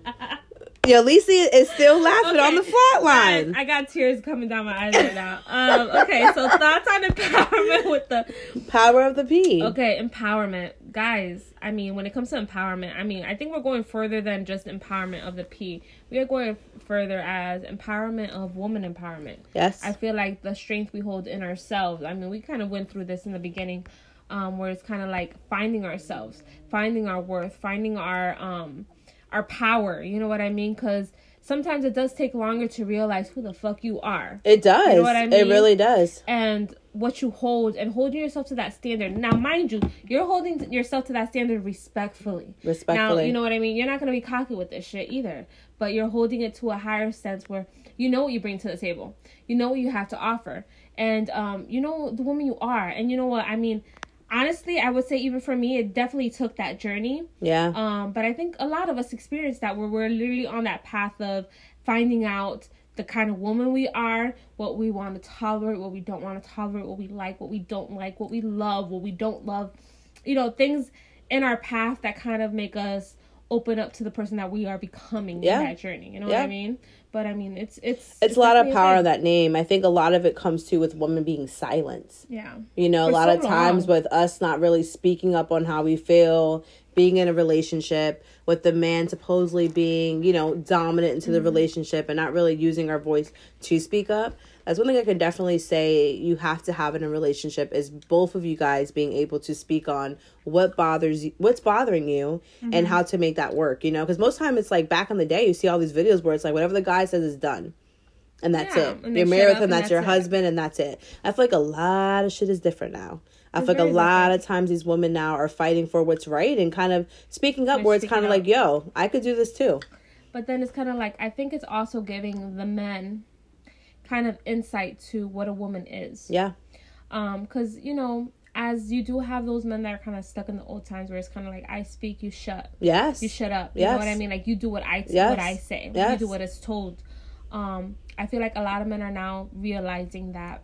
[SPEAKER 2] Yeah, Lisa is still laughing on the
[SPEAKER 1] Okay.
[SPEAKER 2] flat line.
[SPEAKER 1] I got tears coming down my eyes right now. Um, okay, so thoughts on empowerment with the
[SPEAKER 2] Power of the P.
[SPEAKER 1] Okay, empowerment. Guys, I mean, when it comes to empowerment, I mean, I think we're going further than just empowerment of the P. We are going further as empowerment of woman empowerment.
[SPEAKER 2] Yes.
[SPEAKER 1] I feel like the strength we hold in ourselves. I mean, we kind of went through this in the beginning, um, where it's kind of like finding ourselves, finding our worth, finding our um, our power. You know what I mean? Because sometimes it does take longer to realize who the fuck you are
[SPEAKER 2] it does.
[SPEAKER 1] You know what I mean?
[SPEAKER 2] It really does.
[SPEAKER 1] and what you hold and holding yourself to that standard. Now, mind you, you're holding yourself to that standard respectfully. Now,
[SPEAKER 2] Respectfully.
[SPEAKER 1] you know what I mean? You're not going to be cocky with this shit either, but you're holding it to a higher sense where you know what you bring to the table. You know what you have to offer. And um, you know the woman you are. And you know what? I mean, honestly, I would say even for me, it definitely took that journey.
[SPEAKER 2] yeah.
[SPEAKER 1] Um, but I think a lot of us experience that where we're literally on that path of finding out the kind of woman we are, what we want to tolerate, what we don't want to tolerate, what we like, what we don't like, what we love, what we don't love. You know, things in our path that kind of make us open up to the person that we are becoming
[SPEAKER 2] Yeah.
[SPEAKER 1] in that journey. You know what I mean? But I mean, it's it's
[SPEAKER 2] it's a lot of power in that name. I think a lot of it comes to with women being silent.
[SPEAKER 1] Yeah.
[SPEAKER 2] You know, a lot
[SPEAKER 1] so
[SPEAKER 2] of times
[SPEAKER 1] long.
[SPEAKER 2] with us not really speaking up on how we feel, being in a relationship, with the man supposedly being, you know, dominant into
[SPEAKER 1] Mm-hmm.
[SPEAKER 2] the relationship and not really using our voice to speak up. That's one thing I can definitely say you have to have in a relationship is both of you guys being able to speak on what bothers you, what's bothering you,
[SPEAKER 1] Mm-hmm.
[SPEAKER 2] and how to make that work. You know, because most time it's like back in the day, you see all these videos where it's like whatever the guy says is done. And that's
[SPEAKER 1] Yeah,
[SPEAKER 2] it.
[SPEAKER 1] and
[SPEAKER 2] You're married with him. That's,
[SPEAKER 1] that's
[SPEAKER 2] your
[SPEAKER 1] it.
[SPEAKER 2] husband, and that's it. I feel like a lot of shit is different now. I feel like a lot
[SPEAKER 1] different.
[SPEAKER 2] of times these women now are fighting for what's right and kind of speaking up
[SPEAKER 1] They're
[SPEAKER 2] where it's kind of like, yo, I could do this too.
[SPEAKER 1] But then it's kind of like I think it's also giving the men kind of insight to what a woman is.
[SPEAKER 2] Yeah.
[SPEAKER 1] um because you know as you do have those men that are kind of stuck in the old times where it's kind of like I speak, you shut,
[SPEAKER 2] Yes.
[SPEAKER 1] you shut up. You know what I mean? Like you do what I
[SPEAKER 2] Yes.
[SPEAKER 1] what I say. Yes. You
[SPEAKER 2] Yes.
[SPEAKER 1] do what is told. Um, I feel like a lot of men are now realizing that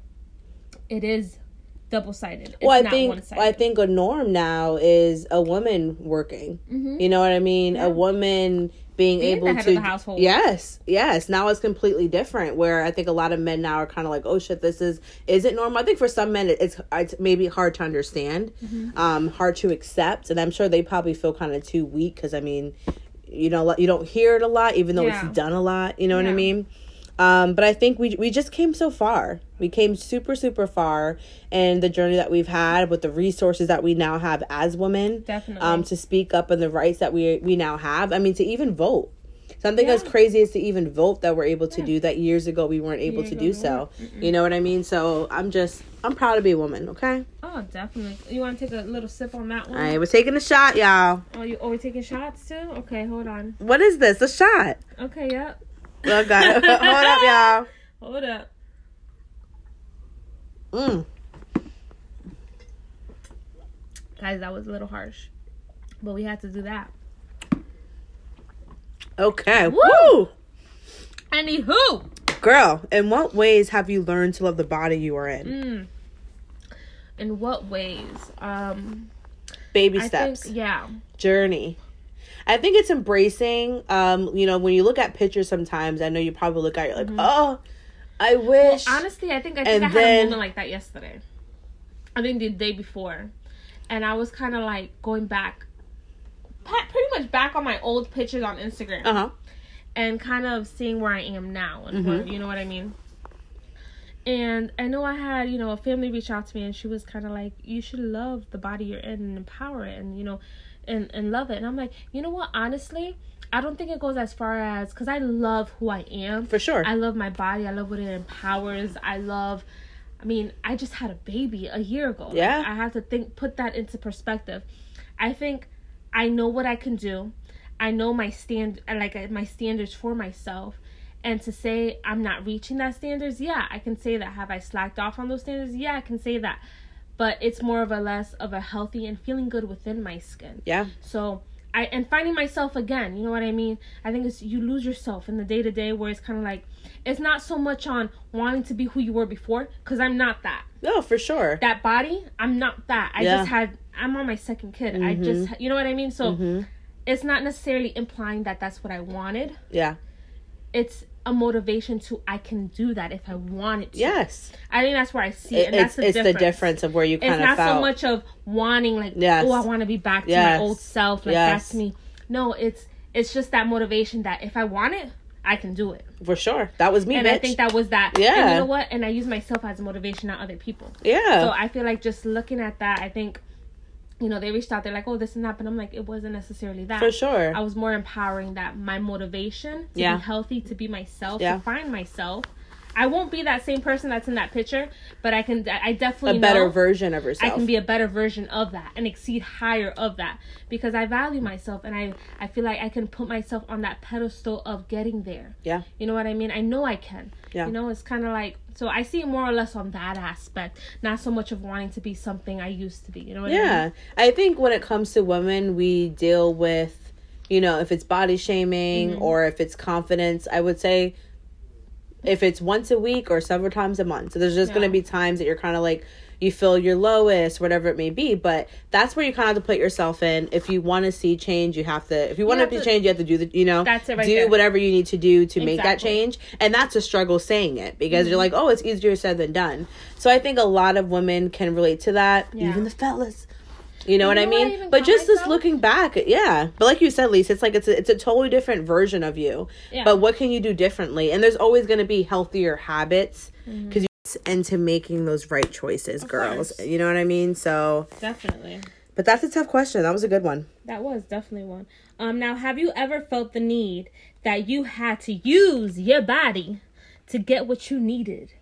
[SPEAKER 1] it is double sided.
[SPEAKER 2] well, I think. I think a norm now is a woman working.
[SPEAKER 1] Mhm.
[SPEAKER 2] You know what I mean?
[SPEAKER 1] Yeah.
[SPEAKER 2] A woman being,
[SPEAKER 1] Being
[SPEAKER 2] able
[SPEAKER 1] the head
[SPEAKER 2] to
[SPEAKER 1] of the household.
[SPEAKER 2] Yes, yes. Now it's completely different. Where I think a lot of men now are kind of like, "Oh shit, this is is it normal?" I think for some men it's it's maybe hard to understand,
[SPEAKER 1] Mm-hmm.
[SPEAKER 2] um, hard to accept, and I'm sure they probably feel kind of too weak because I mean, you know, you don't hear it a lot, even though
[SPEAKER 1] Yeah.
[SPEAKER 2] it's done a lot. You know what I mean? Um, but I think we we just came so far. We came super super far, and the journey that we've had with the resources that we now have as women,
[SPEAKER 1] Definitely.
[SPEAKER 2] um, to speak up and the rights that we we now have. I mean, to even vote. Something as crazy as to even vote that we're able to
[SPEAKER 1] Yeah.
[SPEAKER 2] do that years ago we weren't able to do so.
[SPEAKER 1] weren't.
[SPEAKER 2] You know what I mean? So I'm just I'm proud to be a woman. Okay.
[SPEAKER 1] oh, definitely. You want to take a little sip on that one?
[SPEAKER 2] All right, we're taking a shot, y'all.
[SPEAKER 1] Oh, you oh, we taking shots too? Okay, hold on.
[SPEAKER 2] What is this? A shot?
[SPEAKER 1] Okay, yep.
[SPEAKER 2] Oh God! (laughs) Hold up, y'all.
[SPEAKER 1] Hold up.
[SPEAKER 2] Mm.
[SPEAKER 1] Guys, that was a little harsh. But we had to do that.
[SPEAKER 2] Okay.
[SPEAKER 1] Woo!
[SPEAKER 2] Woo!
[SPEAKER 1] Anywho.
[SPEAKER 2] Girl, in what ways have you learned to love the body you are in?
[SPEAKER 1] Mm. In what ways? Um
[SPEAKER 2] Baby
[SPEAKER 1] I
[SPEAKER 2] steps,
[SPEAKER 1] think yeah.
[SPEAKER 2] journey. I think it's embracing. Um, you know, when you look at pictures, sometimes I know you probably look at it like, oh, I wish.
[SPEAKER 1] Honestly, I think I
[SPEAKER 2] And
[SPEAKER 1] think I had
[SPEAKER 2] then-
[SPEAKER 1] a moment like that yesterday. I think the day before, and I was kind of like going back, pretty much back on my old pictures on Instagram,
[SPEAKER 2] uh huh.
[SPEAKER 1] and kind of seeing where I am now, and where,
[SPEAKER 2] Mhm.
[SPEAKER 1] you know what I mean. And I know I had, you know, a family reach out to me, and she was kind of like, "You should love the body you're in and empower it, and you know, and and love it." And I'm like, you know what? Honestly, I don't think it goes as far as because I love who I am.
[SPEAKER 2] For sure.
[SPEAKER 1] I love my body. I love what it empowers. I love. I mean, I just had a baby a year ago. Like,
[SPEAKER 2] Yeah.
[SPEAKER 1] I have to think, put that into perspective. I think I know what I can do. I know my stand, like uh, my standards for myself. And to say I'm not reaching that standards, yeah, I can say that. Have I slacked off on those standards? Yeah, I can say that. But it's more of a less of a healthy and feeling good within my skin.
[SPEAKER 2] yeah.
[SPEAKER 1] So I and finding myself again, you know what I mean? I think it's you lose yourself in the day to day where it's kind of like it's not so much on wanting to be who you were before because I'm not that.
[SPEAKER 2] No, for sure.
[SPEAKER 1] That body, I'm not that. I
[SPEAKER 2] Yeah.
[SPEAKER 1] just had I'm on my second kid. I just you know what I mean? So
[SPEAKER 2] Mhm.
[SPEAKER 1] it's not necessarily implying that that's what I wanted.
[SPEAKER 2] Yeah.
[SPEAKER 1] It's a motivation to I can do that if I wanted to.
[SPEAKER 2] Yes.
[SPEAKER 1] I think that's where I see it, and
[SPEAKER 2] it's
[SPEAKER 1] that's the
[SPEAKER 2] it's
[SPEAKER 1] difference.
[SPEAKER 2] the difference of where you kind
[SPEAKER 1] It's
[SPEAKER 2] of
[SPEAKER 1] not
[SPEAKER 2] felt.
[SPEAKER 1] so much of wanting like
[SPEAKER 2] Yes.
[SPEAKER 1] oh I want to be back to
[SPEAKER 2] Yes.
[SPEAKER 1] my old self like
[SPEAKER 2] Yes.
[SPEAKER 1] that's me. No, it's it's just that motivation that if I want it, I can do it.
[SPEAKER 2] for sure. That was me,
[SPEAKER 1] and
[SPEAKER 2] bitch.
[SPEAKER 1] I think that was that.
[SPEAKER 2] Yeah.
[SPEAKER 1] And you know what? And I use myself as a motivation, not other people.
[SPEAKER 2] yeah.
[SPEAKER 1] So I feel like just looking at that, I think, you know, they reached out. They're like, oh, this and that, but I'm like, it wasn't necessarily that.
[SPEAKER 2] for sure.
[SPEAKER 1] I was more empowering that my motivation to
[SPEAKER 2] Yeah.
[SPEAKER 1] be healthy, to be myself,
[SPEAKER 2] Yeah.
[SPEAKER 1] to find myself. I won't be that same person that's in that picture, but I can. I definitely
[SPEAKER 2] a
[SPEAKER 1] better
[SPEAKER 2] version of yourself.
[SPEAKER 1] I can be a better version of that and exceed higher of that because I value myself and I I feel like I can put myself on that pedestal of getting there.
[SPEAKER 2] Yeah.
[SPEAKER 1] You know what I mean? I know I can.
[SPEAKER 2] Yeah.
[SPEAKER 1] You know, it's kind of like so I see it more or less on that aspect, not so much of wanting to be something I used to be. You know what I mean?
[SPEAKER 2] Yeah. I think when it comes to women, we deal with, you know, if it's body shaming
[SPEAKER 1] Mm-hmm.
[SPEAKER 2] or if it's confidence, I would say if it's once a week or several times a month. So there's just going to be times that you're kind of like, you feel your lowest, whatever it may be. But that's where you kind of have to put yourself in. If you want to see change, you have to, if you want to be change, you have to do the, you know,
[SPEAKER 1] That's it right
[SPEAKER 2] do
[SPEAKER 1] there.
[SPEAKER 2] whatever you need to do to make that change. And that's a struggle saying it because
[SPEAKER 1] Mm-hmm.
[SPEAKER 2] you're like, oh, it's easier said than done. So I think a lot of women can relate to that,
[SPEAKER 1] Yeah.
[SPEAKER 2] even the fellas. You know what I
[SPEAKER 1] know what I
[SPEAKER 2] mean?
[SPEAKER 1] even
[SPEAKER 2] but just this looking back, yeah. But like you said, Lisa, it's like it's a, it's a totally different version of you.
[SPEAKER 1] Yeah.
[SPEAKER 2] But what can you do differently? And there's always going to be healthier habits because you're into making those right choices, girls.
[SPEAKER 1] course.
[SPEAKER 2] You know what I mean? So,
[SPEAKER 1] Definitely.
[SPEAKER 2] but that's a tough question. That was a good one.
[SPEAKER 1] That was definitely one. Um, now, have you ever felt the need that you had to use your body to get what you needed?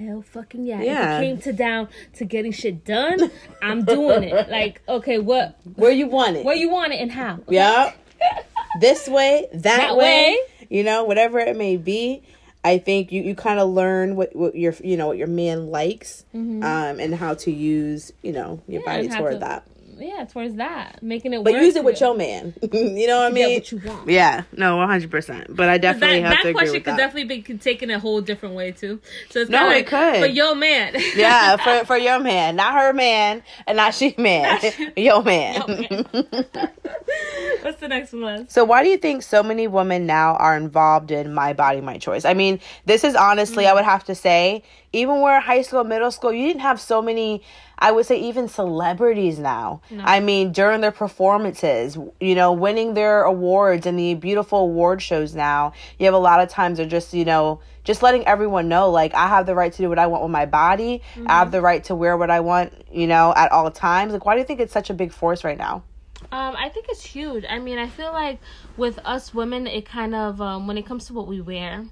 [SPEAKER 1] Hell fucking yeah.
[SPEAKER 2] Yeah.
[SPEAKER 1] If it came to down to getting shit done, I'm doing it. (laughs) Like, okay, what
[SPEAKER 2] Where you want it?
[SPEAKER 1] where you want it and how? Okay?
[SPEAKER 2] Yeah. (laughs) this way, that,
[SPEAKER 1] That
[SPEAKER 2] way,
[SPEAKER 1] way.
[SPEAKER 2] you know, whatever it may be. I think you, you kind of learn what, what your you know what your man likes, um, and how to use you know your
[SPEAKER 1] Mm-hmm. Yeah,
[SPEAKER 2] body toward
[SPEAKER 1] to-
[SPEAKER 2] that.
[SPEAKER 1] Yeah, towards that, making it. Work.
[SPEAKER 2] But
[SPEAKER 1] work
[SPEAKER 2] use it with
[SPEAKER 1] you.
[SPEAKER 2] your man. (laughs) you know what I
[SPEAKER 1] To get
[SPEAKER 2] mean?
[SPEAKER 1] what you want.
[SPEAKER 2] Yeah, no, one hundred percent. But I definitely
[SPEAKER 1] that
[SPEAKER 2] have
[SPEAKER 1] that
[SPEAKER 2] to agree
[SPEAKER 1] question
[SPEAKER 2] with
[SPEAKER 1] could
[SPEAKER 2] that.
[SPEAKER 1] definitely be taken a whole different way too. So it's
[SPEAKER 2] No,
[SPEAKER 1] kinda
[SPEAKER 2] it
[SPEAKER 1] like,
[SPEAKER 2] could.
[SPEAKER 1] But yo, man.
[SPEAKER 2] yeah, (laughs) for for your man, not her man, and not she man, (laughs) your man.
[SPEAKER 1] Yo, man. What's the next one?
[SPEAKER 2] So why do you think so many women now are involved in my body, my choice? I mean, this is honestly, I mm. would have to say, even when we we're in high school, middle school, you didn't have so many. I would say even celebrities now. I mean, during their performances, you know, winning their awards and the beautiful award shows now, you have a lot of times they're just, you know, just letting everyone know, like, I have the right to do what I want with my body. I have the right to wear what I want, you know, at all times. Like, why do you think it's such a big force right now?
[SPEAKER 1] Um, I think it's huge. I mean, I feel like with us women, it kind of um, when it comes to what we wear,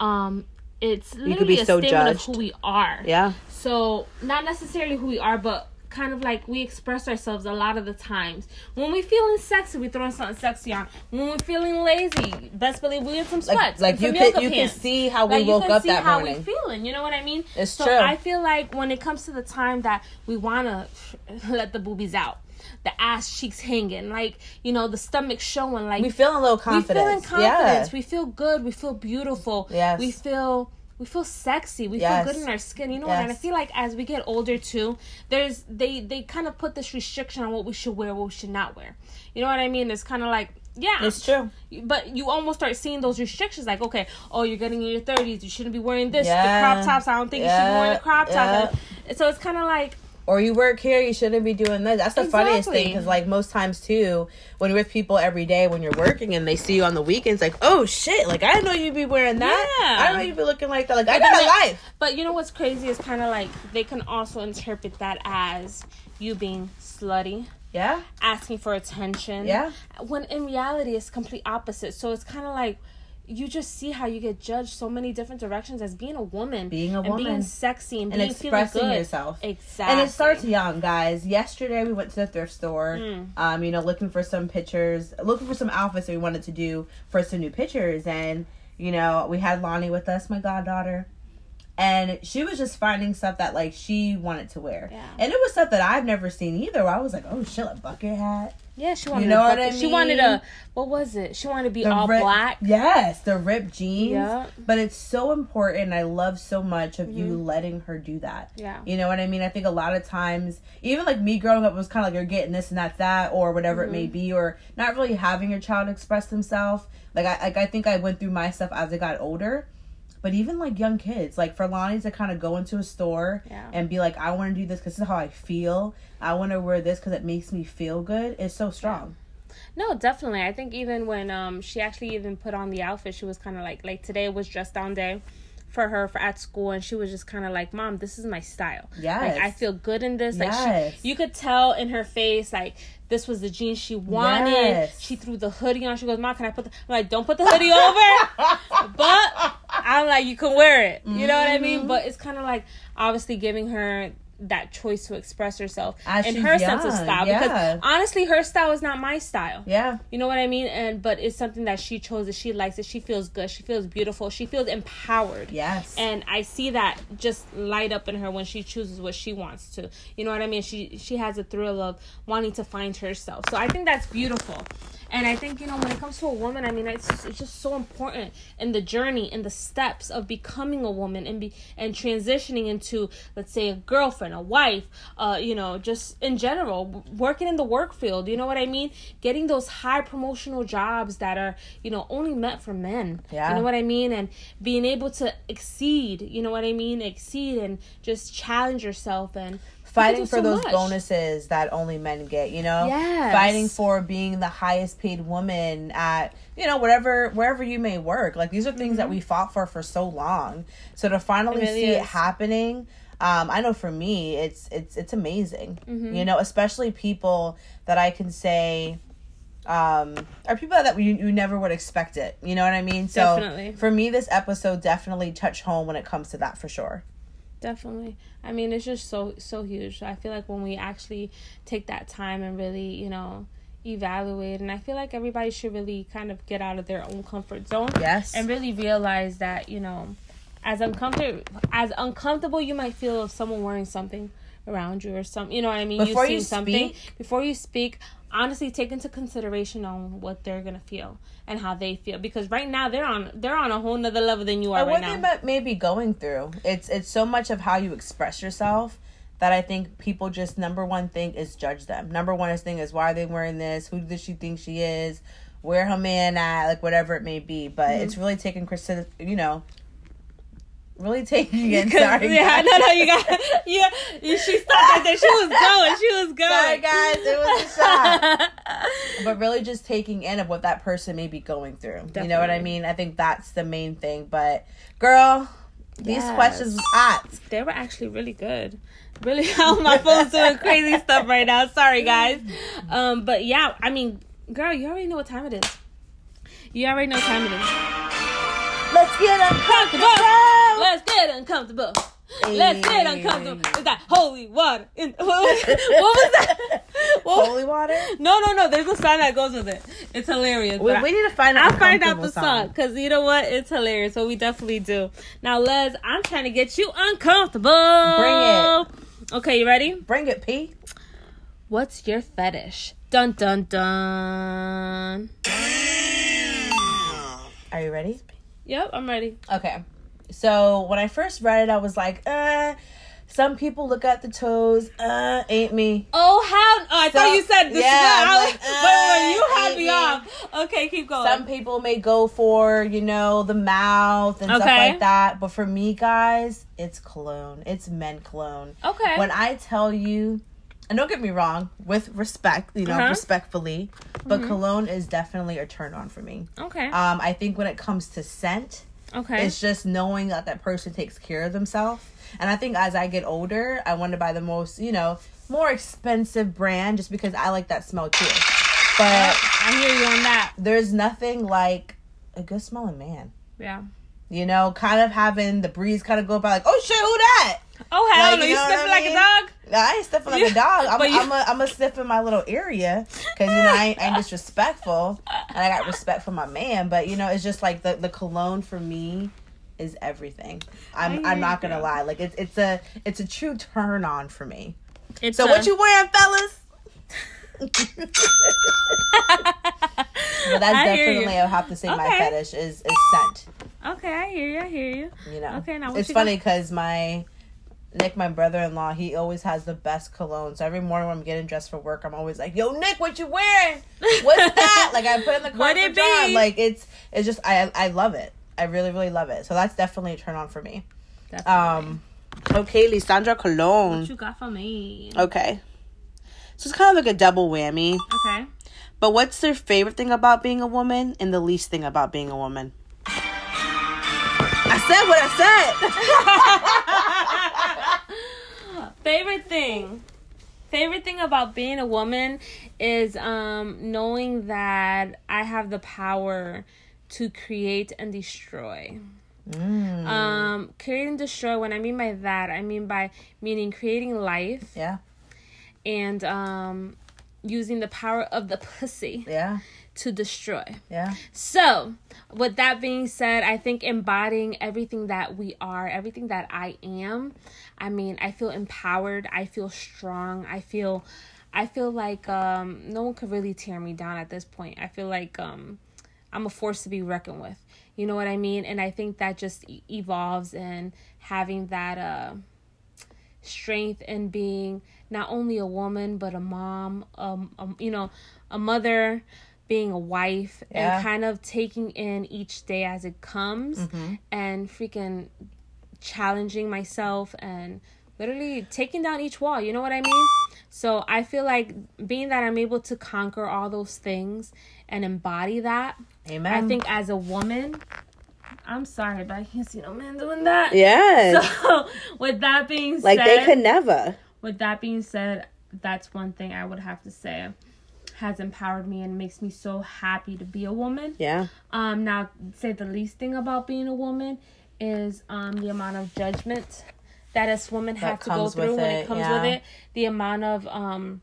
[SPEAKER 1] um, it's literally a
[SPEAKER 2] so
[SPEAKER 1] statement
[SPEAKER 2] judged.
[SPEAKER 1] of who we are.
[SPEAKER 2] Yeah.
[SPEAKER 1] So not necessarily who we are, but kind of like we express ourselves a lot of the times. When we feeling sexy, we throwing something sexy on. When we're feeling lazy, best believe we in some sweats.
[SPEAKER 2] like
[SPEAKER 1] and some
[SPEAKER 2] you can you can see how we
[SPEAKER 1] Like, you can
[SPEAKER 2] up
[SPEAKER 1] see
[SPEAKER 2] that
[SPEAKER 1] how
[SPEAKER 2] morning.
[SPEAKER 1] we feeling. You know what I mean?
[SPEAKER 2] It's
[SPEAKER 1] so
[SPEAKER 2] true.
[SPEAKER 1] I feel like when it comes to the time that we wanna (laughs) let the boobies out, the ass cheeks hanging, like you know the stomach showing, like
[SPEAKER 2] we feel a little confidence.
[SPEAKER 1] we feel in confidence.
[SPEAKER 2] Yeah.
[SPEAKER 1] We feel good. We feel beautiful.
[SPEAKER 2] Yes.
[SPEAKER 1] We feel we feel sexy. We
[SPEAKER 2] Yes.
[SPEAKER 1] feel good in our skin. You know what? And I
[SPEAKER 2] Yes.
[SPEAKER 1] feel like as we get older too, there's they they kind of put this restriction on what we should wear, what we should not wear. You know what I mean? It's kind of like yeah,
[SPEAKER 2] It's true.
[SPEAKER 1] but you almost start seeing those restrictions like okay oh you're getting in your 30s you shouldn't be wearing this
[SPEAKER 2] Yeah.
[SPEAKER 1] the crop tops i don't think you should be wearing the crop
[SPEAKER 2] Yeah.
[SPEAKER 1] tops And so it's kind of like
[SPEAKER 2] Or you work here, you shouldn't be doing this. That's the funniest thing because, like, most times too, when you're with people every day, when you're working and they see you on the weekends, like, oh shit, like I didn't know you'd be wearing that.
[SPEAKER 1] Yeah.
[SPEAKER 2] I didn't know you'd be looking like that. Like I
[SPEAKER 1] then
[SPEAKER 2] got a life.
[SPEAKER 1] But you know what's crazy is kind of like they can also interpret that as you being slutty,
[SPEAKER 2] Yeah.
[SPEAKER 1] asking for attention.
[SPEAKER 2] Yeah.
[SPEAKER 1] When in reality, it's complete opposite. So it's kind of like you just see how you get judged so many different directions as being a woman,
[SPEAKER 2] Being a
[SPEAKER 1] and being sexy, and,
[SPEAKER 2] And
[SPEAKER 1] being
[SPEAKER 2] expressing
[SPEAKER 1] good.
[SPEAKER 2] yourself.
[SPEAKER 1] Exactly.
[SPEAKER 2] And it starts young, guys. Yesterday we went to the thrift store,
[SPEAKER 1] Mm.
[SPEAKER 2] um, you know, looking for some pictures, looking for some outfits that we wanted to do for some new pictures, and you know, we had Lonnie with us, my goddaughter, and she was just finding stuff that like she wanted to wear,
[SPEAKER 1] Yeah.
[SPEAKER 2] and it was stuff that I've never seen either. I was like, oh shit, a bucket hat,
[SPEAKER 1] Yeah, she wanted.
[SPEAKER 2] You
[SPEAKER 1] know
[SPEAKER 2] what I
[SPEAKER 1] She wanted a what was it? She wanted to be
[SPEAKER 2] the
[SPEAKER 1] all
[SPEAKER 2] rip-
[SPEAKER 1] black.
[SPEAKER 2] Yes, the ripped jeans.
[SPEAKER 1] Yeah.
[SPEAKER 2] But it's so important. I love so much of you letting her do that.
[SPEAKER 1] Mm-hmm. Yeah.
[SPEAKER 2] You know what I mean? I think a lot of times, even like me growing up, it was kind of like you're getting this and that's that, or whatever it may
[SPEAKER 1] Mm-hmm.
[SPEAKER 2] be, or not really having your child express themselves. Like I, like I think I went through my stuff as I got older. But even like young kids, like for Lonnie to kind of go into a store
[SPEAKER 1] Yeah.
[SPEAKER 2] and be like, I want to do this because this is how I feel. I want to wear this because it makes me feel good. It's so strong.
[SPEAKER 1] No, definitely. I think even when um she actually even put on the outfit, she was kind of like like today was dress down day for her for at school, and she was just kind of like, "Mom, this is my style.
[SPEAKER 2] Yes.
[SPEAKER 1] like I feel good in this. Like
[SPEAKER 2] Yes.
[SPEAKER 1] she, you could tell in her face like." This was the jeans she wanted.
[SPEAKER 2] Yes.
[SPEAKER 1] She threw the hoodie on. She goes, "Mom, can I put the?" I'm like, "Don't put the hoodie (laughs) over." but I'm like, you can wear it. You know what I
[SPEAKER 2] Mm-hmm.
[SPEAKER 1] mean? But it's kind of like obviously giving her that choice to express herself
[SPEAKER 2] As
[SPEAKER 1] in
[SPEAKER 2] she's
[SPEAKER 1] her sense of style.
[SPEAKER 2] yeah.
[SPEAKER 1] Because honestly, her style is not my style.
[SPEAKER 2] Yeah.
[SPEAKER 1] You know what I mean? And but it's something that she chose that she likes it. She feels good. She feels beautiful. She feels empowered.
[SPEAKER 2] Yes.
[SPEAKER 1] And I see that just light up in her when she chooses what she wants to. You know what I mean? She she has a thrill of wanting to find herself. So I think that's beautiful. And I think you know when it comes to a woman, I mean it's it's just so important in the journey, in the steps of becoming a woman and be and transitioning into let's say a girlfriend, a wife, uh, you know, just in general, working in the work field. You know what I mean? Getting those high promotional jobs that are you know only meant for men.
[SPEAKER 2] Yeah.
[SPEAKER 1] You know what I mean? And being able to exceed. You know what I mean? Exceed and just challenge yourself and
[SPEAKER 2] fighting for
[SPEAKER 1] so
[SPEAKER 2] those
[SPEAKER 1] much.
[SPEAKER 2] bonuses that only men get you know
[SPEAKER 1] Yes.
[SPEAKER 2] fighting for being the highest paid woman at you know whatever wherever you may work like these are things that we fought for for so long so to finally
[SPEAKER 1] Mm-hmm. It really
[SPEAKER 2] see it
[SPEAKER 1] is.
[SPEAKER 2] happening um, I know for me, it's it's it's amazing.
[SPEAKER 1] Mm-hmm.
[SPEAKER 2] You know, especially people that I can say um are people that you, you never would expect it. You know what I mean? So
[SPEAKER 1] Definitely.
[SPEAKER 2] for me, this episode definitely touched home when it comes to that for sure.
[SPEAKER 1] Definitely. I mean, it's just so so huge. I feel like when we actually take that time and really, you know, evaluate and I feel like everybody should really kind of get out of their own comfort zone.
[SPEAKER 2] Yes.
[SPEAKER 1] And really realize that, you know, as uncomfortable as uncomfortable you might feel of someone wearing something around you or some you know what I mean
[SPEAKER 2] Before
[SPEAKER 1] You've
[SPEAKER 2] you
[SPEAKER 1] seen something
[SPEAKER 2] speak-
[SPEAKER 1] before you speak honestly take into consideration on what they're gonna feel and how they feel because right now they're on they're on a whole nother level than you are
[SPEAKER 2] or
[SPEAKER 1] right
[SPEAKER 2] what
[SPEAKER 1] now
[SPEAKER 2] they might- may be going through. It's it's so much of how you express yourself that I think people just number one thing is judge them. Number one is thing is why are they wearing this? Who does she think she is? Where her man at? Like whatever it may be. But
[SPEAKER 1] Mm-hmm.
[SPEAKER 2] it's really taking you know, really taking it. Sorry,
[SPEAKER 1] yeah,
[SPEAKER 2] guys.
[SPEAKER 1] no, no, you got, yeah, she stopped right there. She was going, she was going.
[SPEAKER 2] Sorry, guys. It was a shot. (laughs) but really just taking in of what that person may be going through. You know what I mean? I think that's the main thing. But girl, these
[SPEAKER 1] Yes.
[SPEAKER 2] questions was hot.
[SPEAKER 1] they were actually really good. Really, (laughs) oh, my phone's doing crazy stuff right now. Sorry, guys. Um, but yeah, I mean, girl, you already know what time it is. You already know what time it is.
[SPEAKER 2] Let's get uncomfortable.
[SPEAKER 1] Let's get uncomfortable. Let's get eh. uncomfortable. Is that holy water? In, (laughs) (laughs) what, was, that? What-
[SPEAKER 2] Holy water.
[SPEAKER 1] no, no, no. There's a song that goes with it. It's hilarious.
[SPEAKER 2] We, we need to find out.
[SPEAKER 1] I'll find out the song because you know what? It's hilarious. So we definitely do. Now, Les, I'm trying to get you uncomfortable.
[SPEAKER 2] Bring
[SPEAKER 1] it. Okay, you ready?
[SPEAKER 2] Bring it, P.
[SPEAKER 1] What's your fetish? Dun dun dun.
[SPEAKER 2] Are you ready?
[SPEAKER 1] Yep, I'm ready.
[SPEAKER 2] Okay. So when I first read it, I was like, uh, some people look at the toes. Uh, ain't me.
[SPEAKER 1] Oh, how? Oh, I
[SPEAKER 2] So-
[SPEAKER 1] thought you said this.
[SPEAKER 2] yeah,
[SPEAKER 1] was,
[SPEAKER 2] like, (laughs)
[SPEAKER 1] wait, wait, you
[SPEAKER 2] uh,
[SPEAKER 1] had me
[SPEAKER 2] maybe.
[SPEAKER 1] off. Okay, keep going.
[SPEAKER 2] Some people may go for, you know, the mouth and stuff like that. But for me, guys, it's cologne. It's men cologne.
[SPEAKER 1] okay.
[SPEAKER 2] When I tell you, and don't get me wrong, with respect, you know,
[SPEAKER 1] Uh-huh.
[SPEAKER 2] respectfully, but cologne is definitely a turn on for me.
[SPEAKER 1] okay.
[SPEAKER 2] Um, I think when it comes to scent,
[SPEAKER 1] okay.
[SPEAKER 2] it's just knowing that that person takes care of themselves. And I think as I get older, I want to buy the most, you know, more expensive brand just because I like that smell too. But
[SPEAKER 1] I hear you on that.
[SPEAKER 2] there's nothing like a good smelling man.
[SPEAKER 1] Yeah.
[SPEAKER 2] You know, kind of having the breeze kind of go by like, oh shit, who that?
[SPEAKER 1] Oh hell
[SPEAKER 2] Like,
[SPEAKER 1] no!
[SPEAKER 2] you
[SPEAKER 1] You
[SPEAKER 2] know
[SPEAKER 1] sniffing like
[SPEAKER 2] mean?
[SPEAKER 1] a dog?
[SPEAKER 2] Nah, I ain't sniffing like a dog. I'm,
[SPEAKER 1] you-
[SPEAKER 2] I'm a, I'm a sniff in my little area because you know I ain't, I ain't disrespectful and I got respect for my man. But you know, it's just like the the cologne for me is everything. I'm I'm not gonna lie. Like it's it's a it's a true turn on for me.
[SPEAKER 1] It's
[SPEAKER 2] So
[SPEAKER 1] a-
[SPEAKER 2] what you wearing, fellas? But that's
[SPEAKER 1] I
[SPEAKER 2] definitely. I have to say my fetish is is scent.
[SPEAKER 1] Okay, I hear you. I hear you.
[SPEAKER 2] You know,
[SPEAKER 1] Okay, now
[SPEAKER 2] it's funny because my Nick, my brother-in-law, he always has the best cologne. So every morning when I'm getting dressed for work, I'm always like, "Yo, Nick, what you wearing? What's (laughs) that?" like I put in the car
[SPEAKER 1] What
[SPEAKER 2] for
[SPEAKER 1] it
[SPEAKER 2] John.
[SPEAKER 1] be?
[SPEAKER 2] Like it's it's just I I love it. I really really love it. So that's definitely a turn on for me.
[SPEAKER 1] Definitely.
[SPEAKER 2] Um, okay, Lisandra Cologne.
[SPEAKER 1] what you got for me?
[SPEAKER 2] Okay, so it's kind of like a double whammy.
[SPEAKER 1] Okay.
[SPEAKER 2] But what's their favorite thing about being a woman and the least thing about being a woman? I said what I said. (laughs)
[SPEAKER 1] favorite thing. Favorite thing about being a woman is um knowing that i have the power to create and destroy.
[SPEAKER 2] Mm,
[SPEAKER 1] um create and destroy what i mean by that i mean by meaning creating life
[SPEAKER 2] yeah,
[SPEAKER 1] and um using the power of the pussy.
[SPEAKER 2] Yeah,
[SPEAKER 1] to destroy
[SPEAKER 2] yeah.
[SPEAKER 1] so, with that being said, I think embodying everything that we are, everything that I am, I mean, I feel empowered, I feel strong, I feel I feel like um no one could really tear me down at this point. I feel like um I'm a force to be reckoned with. You know what I mean? And I think that just e- evolves in having that uh strength and being not only a woman but a mom, um, um you know, a mother, being a wife,
[SPEAKER 2] Yeah.
[SPEAKER 1] and kind of taking in each day as it comes, mm-hmm. and freaking challenging myself and literally taking down each wall. You know what I mean? So I feel like being that I'm able to conquer all those things and embody that,
[SPEAKER 2] Amen.
[SPEAKER 1] I think as a woman. I'm sorry, but I can't see no man doing that.
[SPEAKER 2] yes, (laughs)
[SPEAKER 1] So, with that being
[SPEAKER 2] like
[SPEAKER 1] said, like
[SPEAKER 2] they could never.
[SPEAKER 1] with that being said, that's one thing I would have to say has empowered me and makes me so happy to be a woman.
[SPEAKER 2] Yeah,
[SPEAKER 1] Um, now say the least thing about being a woman is um the amount of judgment that us women have to go through when
[SPEAKER 2] it,
[SPEAKER 1] it comes
[SPEAKER 2] yeah.
[SPEAKER 1] with it. The amount of um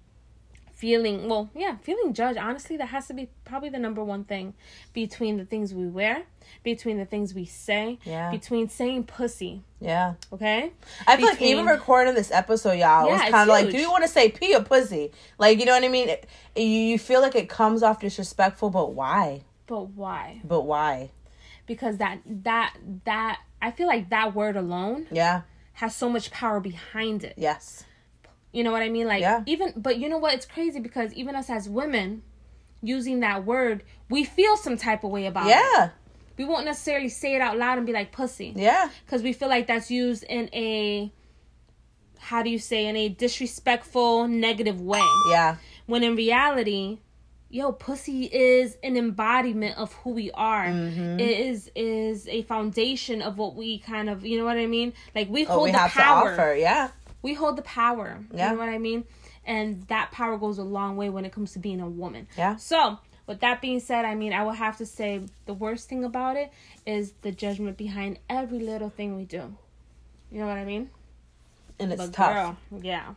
[SPEAKER 1] feeling well yeah feeling judged honestly that has to be probably the number one thing between the things we wear between the things we say
[SPEAKER 2] Yeah.
[SPEAKER 1] between saying pussy
[SPEAKER 2] Yeah.
[SPEAKER 1] okay
[SPEAKER 2] I feel like even recording this episode, y'all, it was kind of like, do you want to say pee or pussy? Like, you know what I mean? It- you, you feel like it comes off disrespectful, but why?
[SPEAKER 1] but why
[SPEAKER 2] But why?
[SPEAKER 1] because that that that i feel like that word alone
[SPEAKER 2] Yeah.
[SPEAKER 1] has so much power behind it
[SPEAKER 2] Yes.
[SPEAKER 1] You know what I mean? Like
[SPEAKER 2] Yeah.
[SPEAKER 1] even but you know what? It's crazy because even us as women using that word, we feel some type of way about it.
[SPEAKER 2] Yeah.
[SPEAKER 1] We won't necessarily say it out loud and be like pussy
[SPEAKER 2] Yeah.
[SPEAKER 1] because we feel like that's used in a how do you say in a disrespectful negative way.
[SPEAKER 2] Yeah.
[SPEAKER 1] When in reality, yo, pussy is an embodiment of who we are.
[SPEAKER 2] Mm-hmm.
[SPEAKER 1] It is is a foundation of what we kind of, you know what I mean? Like we hold
[SPEAKER 2] we
[SPEAKER 1] the power
[SPEAKER 2] offer. Yeah.
[SPEAKER 1] We hold the power.
[SPEAKER 2] Yeah.
[SPEAKER 1] You know what I mean? And that power goes a long way when it comes to being a woman.
[SPEAKER 2] Yeah.
[SPEAKER 1] So, with that being said, I mean, I will have to say the worst thing about it is the judgment behind every little thing we do. You know what I mean?
[SPEAKER 2] And it's
[SPEAKER 1] But
[SPEAKER 2] tough.
[SPEAKER 1] girl, yeah.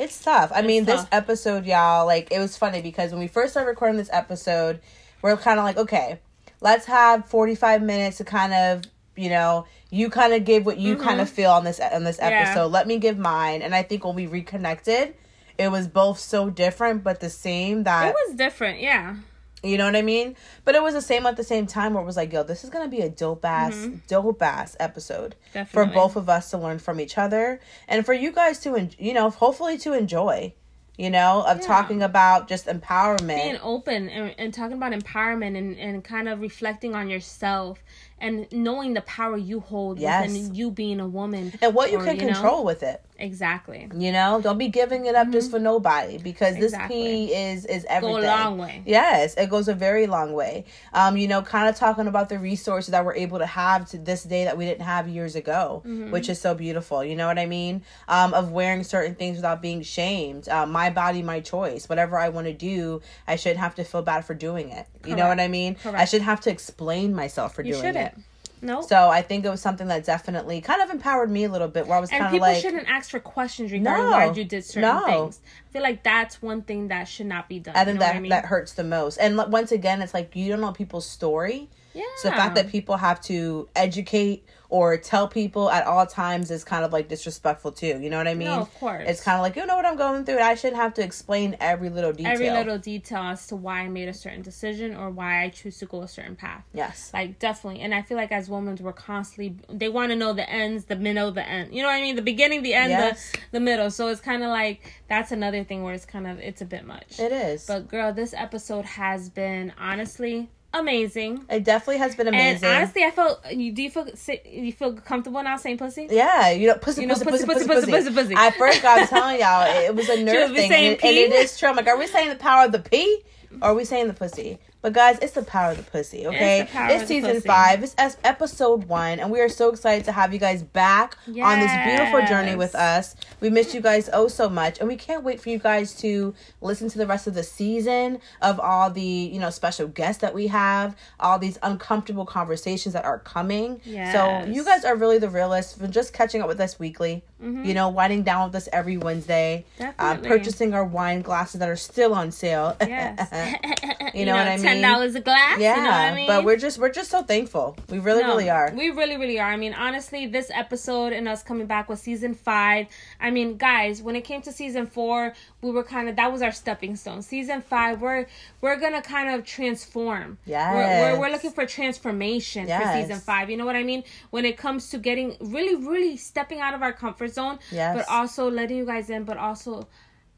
[SPEAKER 2] It's tough. I mean, this episode, y'all, like, it was funny because when we first started recording this episode, we're kind of like, okay, let's have 45 minutes to kind of, you know, you kind of give what you kind of feel on this on this
[SPEAKER 1] Mm-hmm. Yeah.
[SPEAKER 2] episode. Let me give mine. And I think when we reconnected, it was both so different but the same that
[SPEAKER 1] It was different, yeah.
[SPEAKER 2] you know what I mean? But it was the same at the same time where it was like, yo, this is gonna be a dope ass, dope ass episode for
[SPEAKER 1] Mm-hmm.
[SPEAKER 2] Both of us to learn from each other and for you guys to, en- you know, hopefully to enjoy, you know, of
[SPEAKER 1] Yeah.
[SPEAKER 2] talking about just empowerment.
[SPEAKER 1] Being open and, and talking about empowerment and, and kind of reflecting on yourself and knowing the power you hold
[SPEAKER 2] Yes.
[SPEAKER 1] within you being a woman.
[SPEAKER 2] and what you
[SPEAKER 1] or,
[SPEAKER 2] can
[SPEAKER 1] know,
[SPEAKER 2] control with it.
[SPEAKER 1] Exactly.
[SPEAKER 2] You know, don't be giving it up just for nobody because this
[SPEAKER 1] Mm-hmm.
[SPEAKER 2] Pee is is everything.
[SPEAKER 1] Go a long way.
[SPEAKER 2] Yes, it goes a very long way. Um, you know, kind of talking about the resources that we're able to have to this day that we didn't have years ago,
[SPEAKER 1] Mm-hmm.
[SPEAKER 2] which is so beautiful. You know what I mean? Um, of wearing certain things without being shamed. Uh, my body, my choice. Whatever I want to do, I shouldn't have to feel bad for doing it. You know what I mean? I shouldn't have to explain myself for
[SPEAKER 1] You
[SPEAKER 2] doing
[SPEAKER 1] shouldn't.
[SPEAKER 2] it.
[SPEAKER 1] No.
[SPEAKER 2] So I think it was something that definitely kind of empowered me a little bit. Where I was kind of like, people
[SPEAKER 1] shouldn't ask for questions regarding
[SPEAKER 2] No.
[SPEAKER 1] why you did certain
[SPEAKER 2] No.
[SPEAKER 1] things. I feel like that's one thing that should not be done.
[SPEAKER 2] I
[SPEAKER 1] you
[SPEAKER 2] think
[SPEAKER 1] know
[SPEAKER 2] that
[SPEAKER 1] what I mean?
[SPEAKER 2] that hurts the most. And once again, it's like you don't know people's story.
[SPEAKER 1] yeah.
[SPEAKER 2] So the fact that people have to educate or tell people at all times is kind of like disrespectful too. You know what I mean?
[SPEAKER 1] No, of course.
[SPEAKER 2] It's kind of like you know what I'm going through. I shouldn't have to explain every little detail.
[SPEAKER 1] every little detail as to why I made a certain decision or why I choose to go a certain path.
[SPEAKER 2] yes.
[SPEAKER 1] Like definitely, and I feel like as women, we're constantly they want to know the ends, the middle, the end. You know what I mean? The beginning, the end,
[SPEAKER 2] Yes.
[SPEAKER 1] the the middle. So it's kind of like that's another thing where it's kind of it's a bit much.
[SPEAKER 2] It is.
[SPEAKER 1] But girl, this episode has been honestly amazing.
[SPEAKER 2] It definitely has been amazing.
[SPEAKER 1] And honestly, I felt. You, do you feel you feel comfortable now saying pussy?
[SPEAKER 2] Yeah, you know pussy,
[SPEAKER 1] you know,
[SPEAKER 2] pussy,
[SPEAKER 1] pussy,
[SPEAKER 2] pussy, pussy,
[SPEAKER 1] pussy,
[SPEAKER 2] pussy,
[SPEAKER 1] pussy,
[SPEAKER 2] At first, I was telling y'all it was a nerve thing, and, and, it is true. I'm like, are we saying the power of the P? Or are we saying the pussy? But guys, it's the power of the pussy. Okay,
[SPEAKER 1] It's
[SPEAKER 2] it's season five. It's episode one, and we are so excited to have you guys back on this beautiful journey with us. We missed you guys oh so much, and we can't wait for you guys to listen to the rest of the season of all the you know special guests that we have, all these uncomfortable conversations that are coming. So you guys are really the realists for just catching up with us weekly. You know, winding down with us every Wednesday, uh,
[SPEAKER 1] Mm-hmm.
[SPEAKER 2] Purchasing our wine glasses that are still on sale.
[SPEAKER 1] Yes. (laughs)
[SPEAKER 2] You (laughs) know what I mean?
[SPEAKER 1] Ten dollars a glass.
[SPEAKER 2] yeah,
[SPEAKER 1] You know I mean?
[SPEAKER 2] but we're just we're just so thankful. We really
[SPEAKER 1] No,
[SPEAKER 2] really are.
[SPEAKER 1] We really, really are. I mean, honestly, this episode and us coming back with season five. I mean, guys, when it came to season four, we were kind of that was our stepping stone. Season five, we're we're gonna kind of transform.
[SPEAKER 2] Yes.
[SPEAKER 1] We're, we're, we're looking for transformation for season five. You know what I mean? When it comes to getting really, really stepping out of our comfort zone,
[SPEAKER 2] Yes.
[SPEAKER 1] but also letting you guys in, but also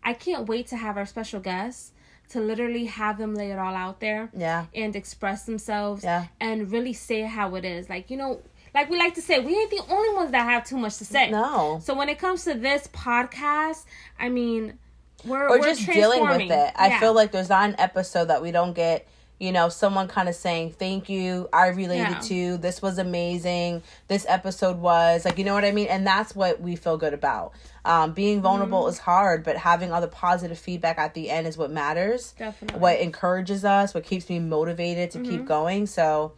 [SPEAKER 1] I can't wait to have our special guests to literally have them lay it all out there
[SPEAKER 2] yeah.
[SPEAKER 1] and express themselves
[SPEAKER 2] Yeah.
[SPEAKER 1] and really say how it is. Like, you know, like we like to say, we ain't the only ones that have too much to say.
[SPEAKER 2] No.
[SPEAKER 1] So when it comes to this podcast, I mean, we're
[SPEAKER 2] Or
[SPEAKER 1] we're
[SPEAKER 2] just dealing with it. I
[SPEAKER 1] Yeah.
[SPEAKER 2] feel like there's not an episode that we don't get, you know, someone kind of saying, Thank you, I related
[SPEAKER 1] Yeah.
[SPEAKER 2] to, this was amazing, this episode was like you know what I mean? And that's what we feel good about. Um, being vulnerable
[SPEAKER 1] Mm-hmm.
[SPEAKER 2] is hard, but having all the positive feedback at the end is what matters.
[SPEAKER 1] Definitely.
[SPEAKER 2] What encourages us, what keeps me motivated to keep going. So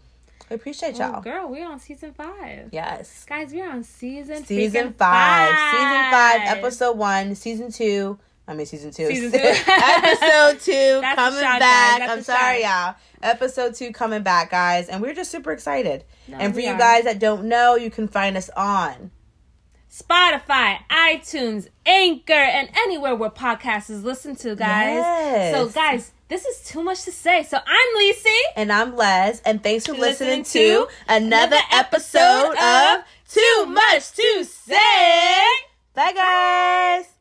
[SPEAKER 2] I appreciate
[SPEAKER 1] Mm-hmm. Oh,
[SPEAKER 2] y'all.
[SPEAKER 1] girl, we're on season five.
[SPEAKER 2] Yes.
[SPEAKER 1] Guys, we're on season
[SPEAKER 2] Season
[SPEAKER 1] freaking
[SPEAKER 2] five. Season five,
[SPEAKER 1] five.
[SPEAKER 2] episode one, season two, I mean, season two.
[SPEAKER 1] Season (laughs) two.
[SPEAKER 2] Episode (laughs) two
[SPEAKER 1] That's
[SPEAKER 2] coming back. I'm sorry,
[SPEAKER 1] shot.
[SPEAKER 2] y'all. Episode two coming back, guys, and we're just super excited. and for you
[SPEAKER 1] are.
[SPEAKER 2] guys that don't know, you can find us on.
[SPEAKER 1] Spotify, iTunes, Anchor, and anywhere where podcasts is listened to, guys.
[SPEAKER 2] Yes.
[SPEAKER 1] So, guys, this is too much to say. So, I'm Lisi.
[SPEAKER 2] And I'm Les, and thanks for listening,
[SPEAKER 1] Listening to
[SPEAKER 2] another
[SPEAKER 1] another
[SPEAKER 2] episode
[SPEAKER 1] episode
[SPEAKER 2] of Too Much to Say. Bye, guys.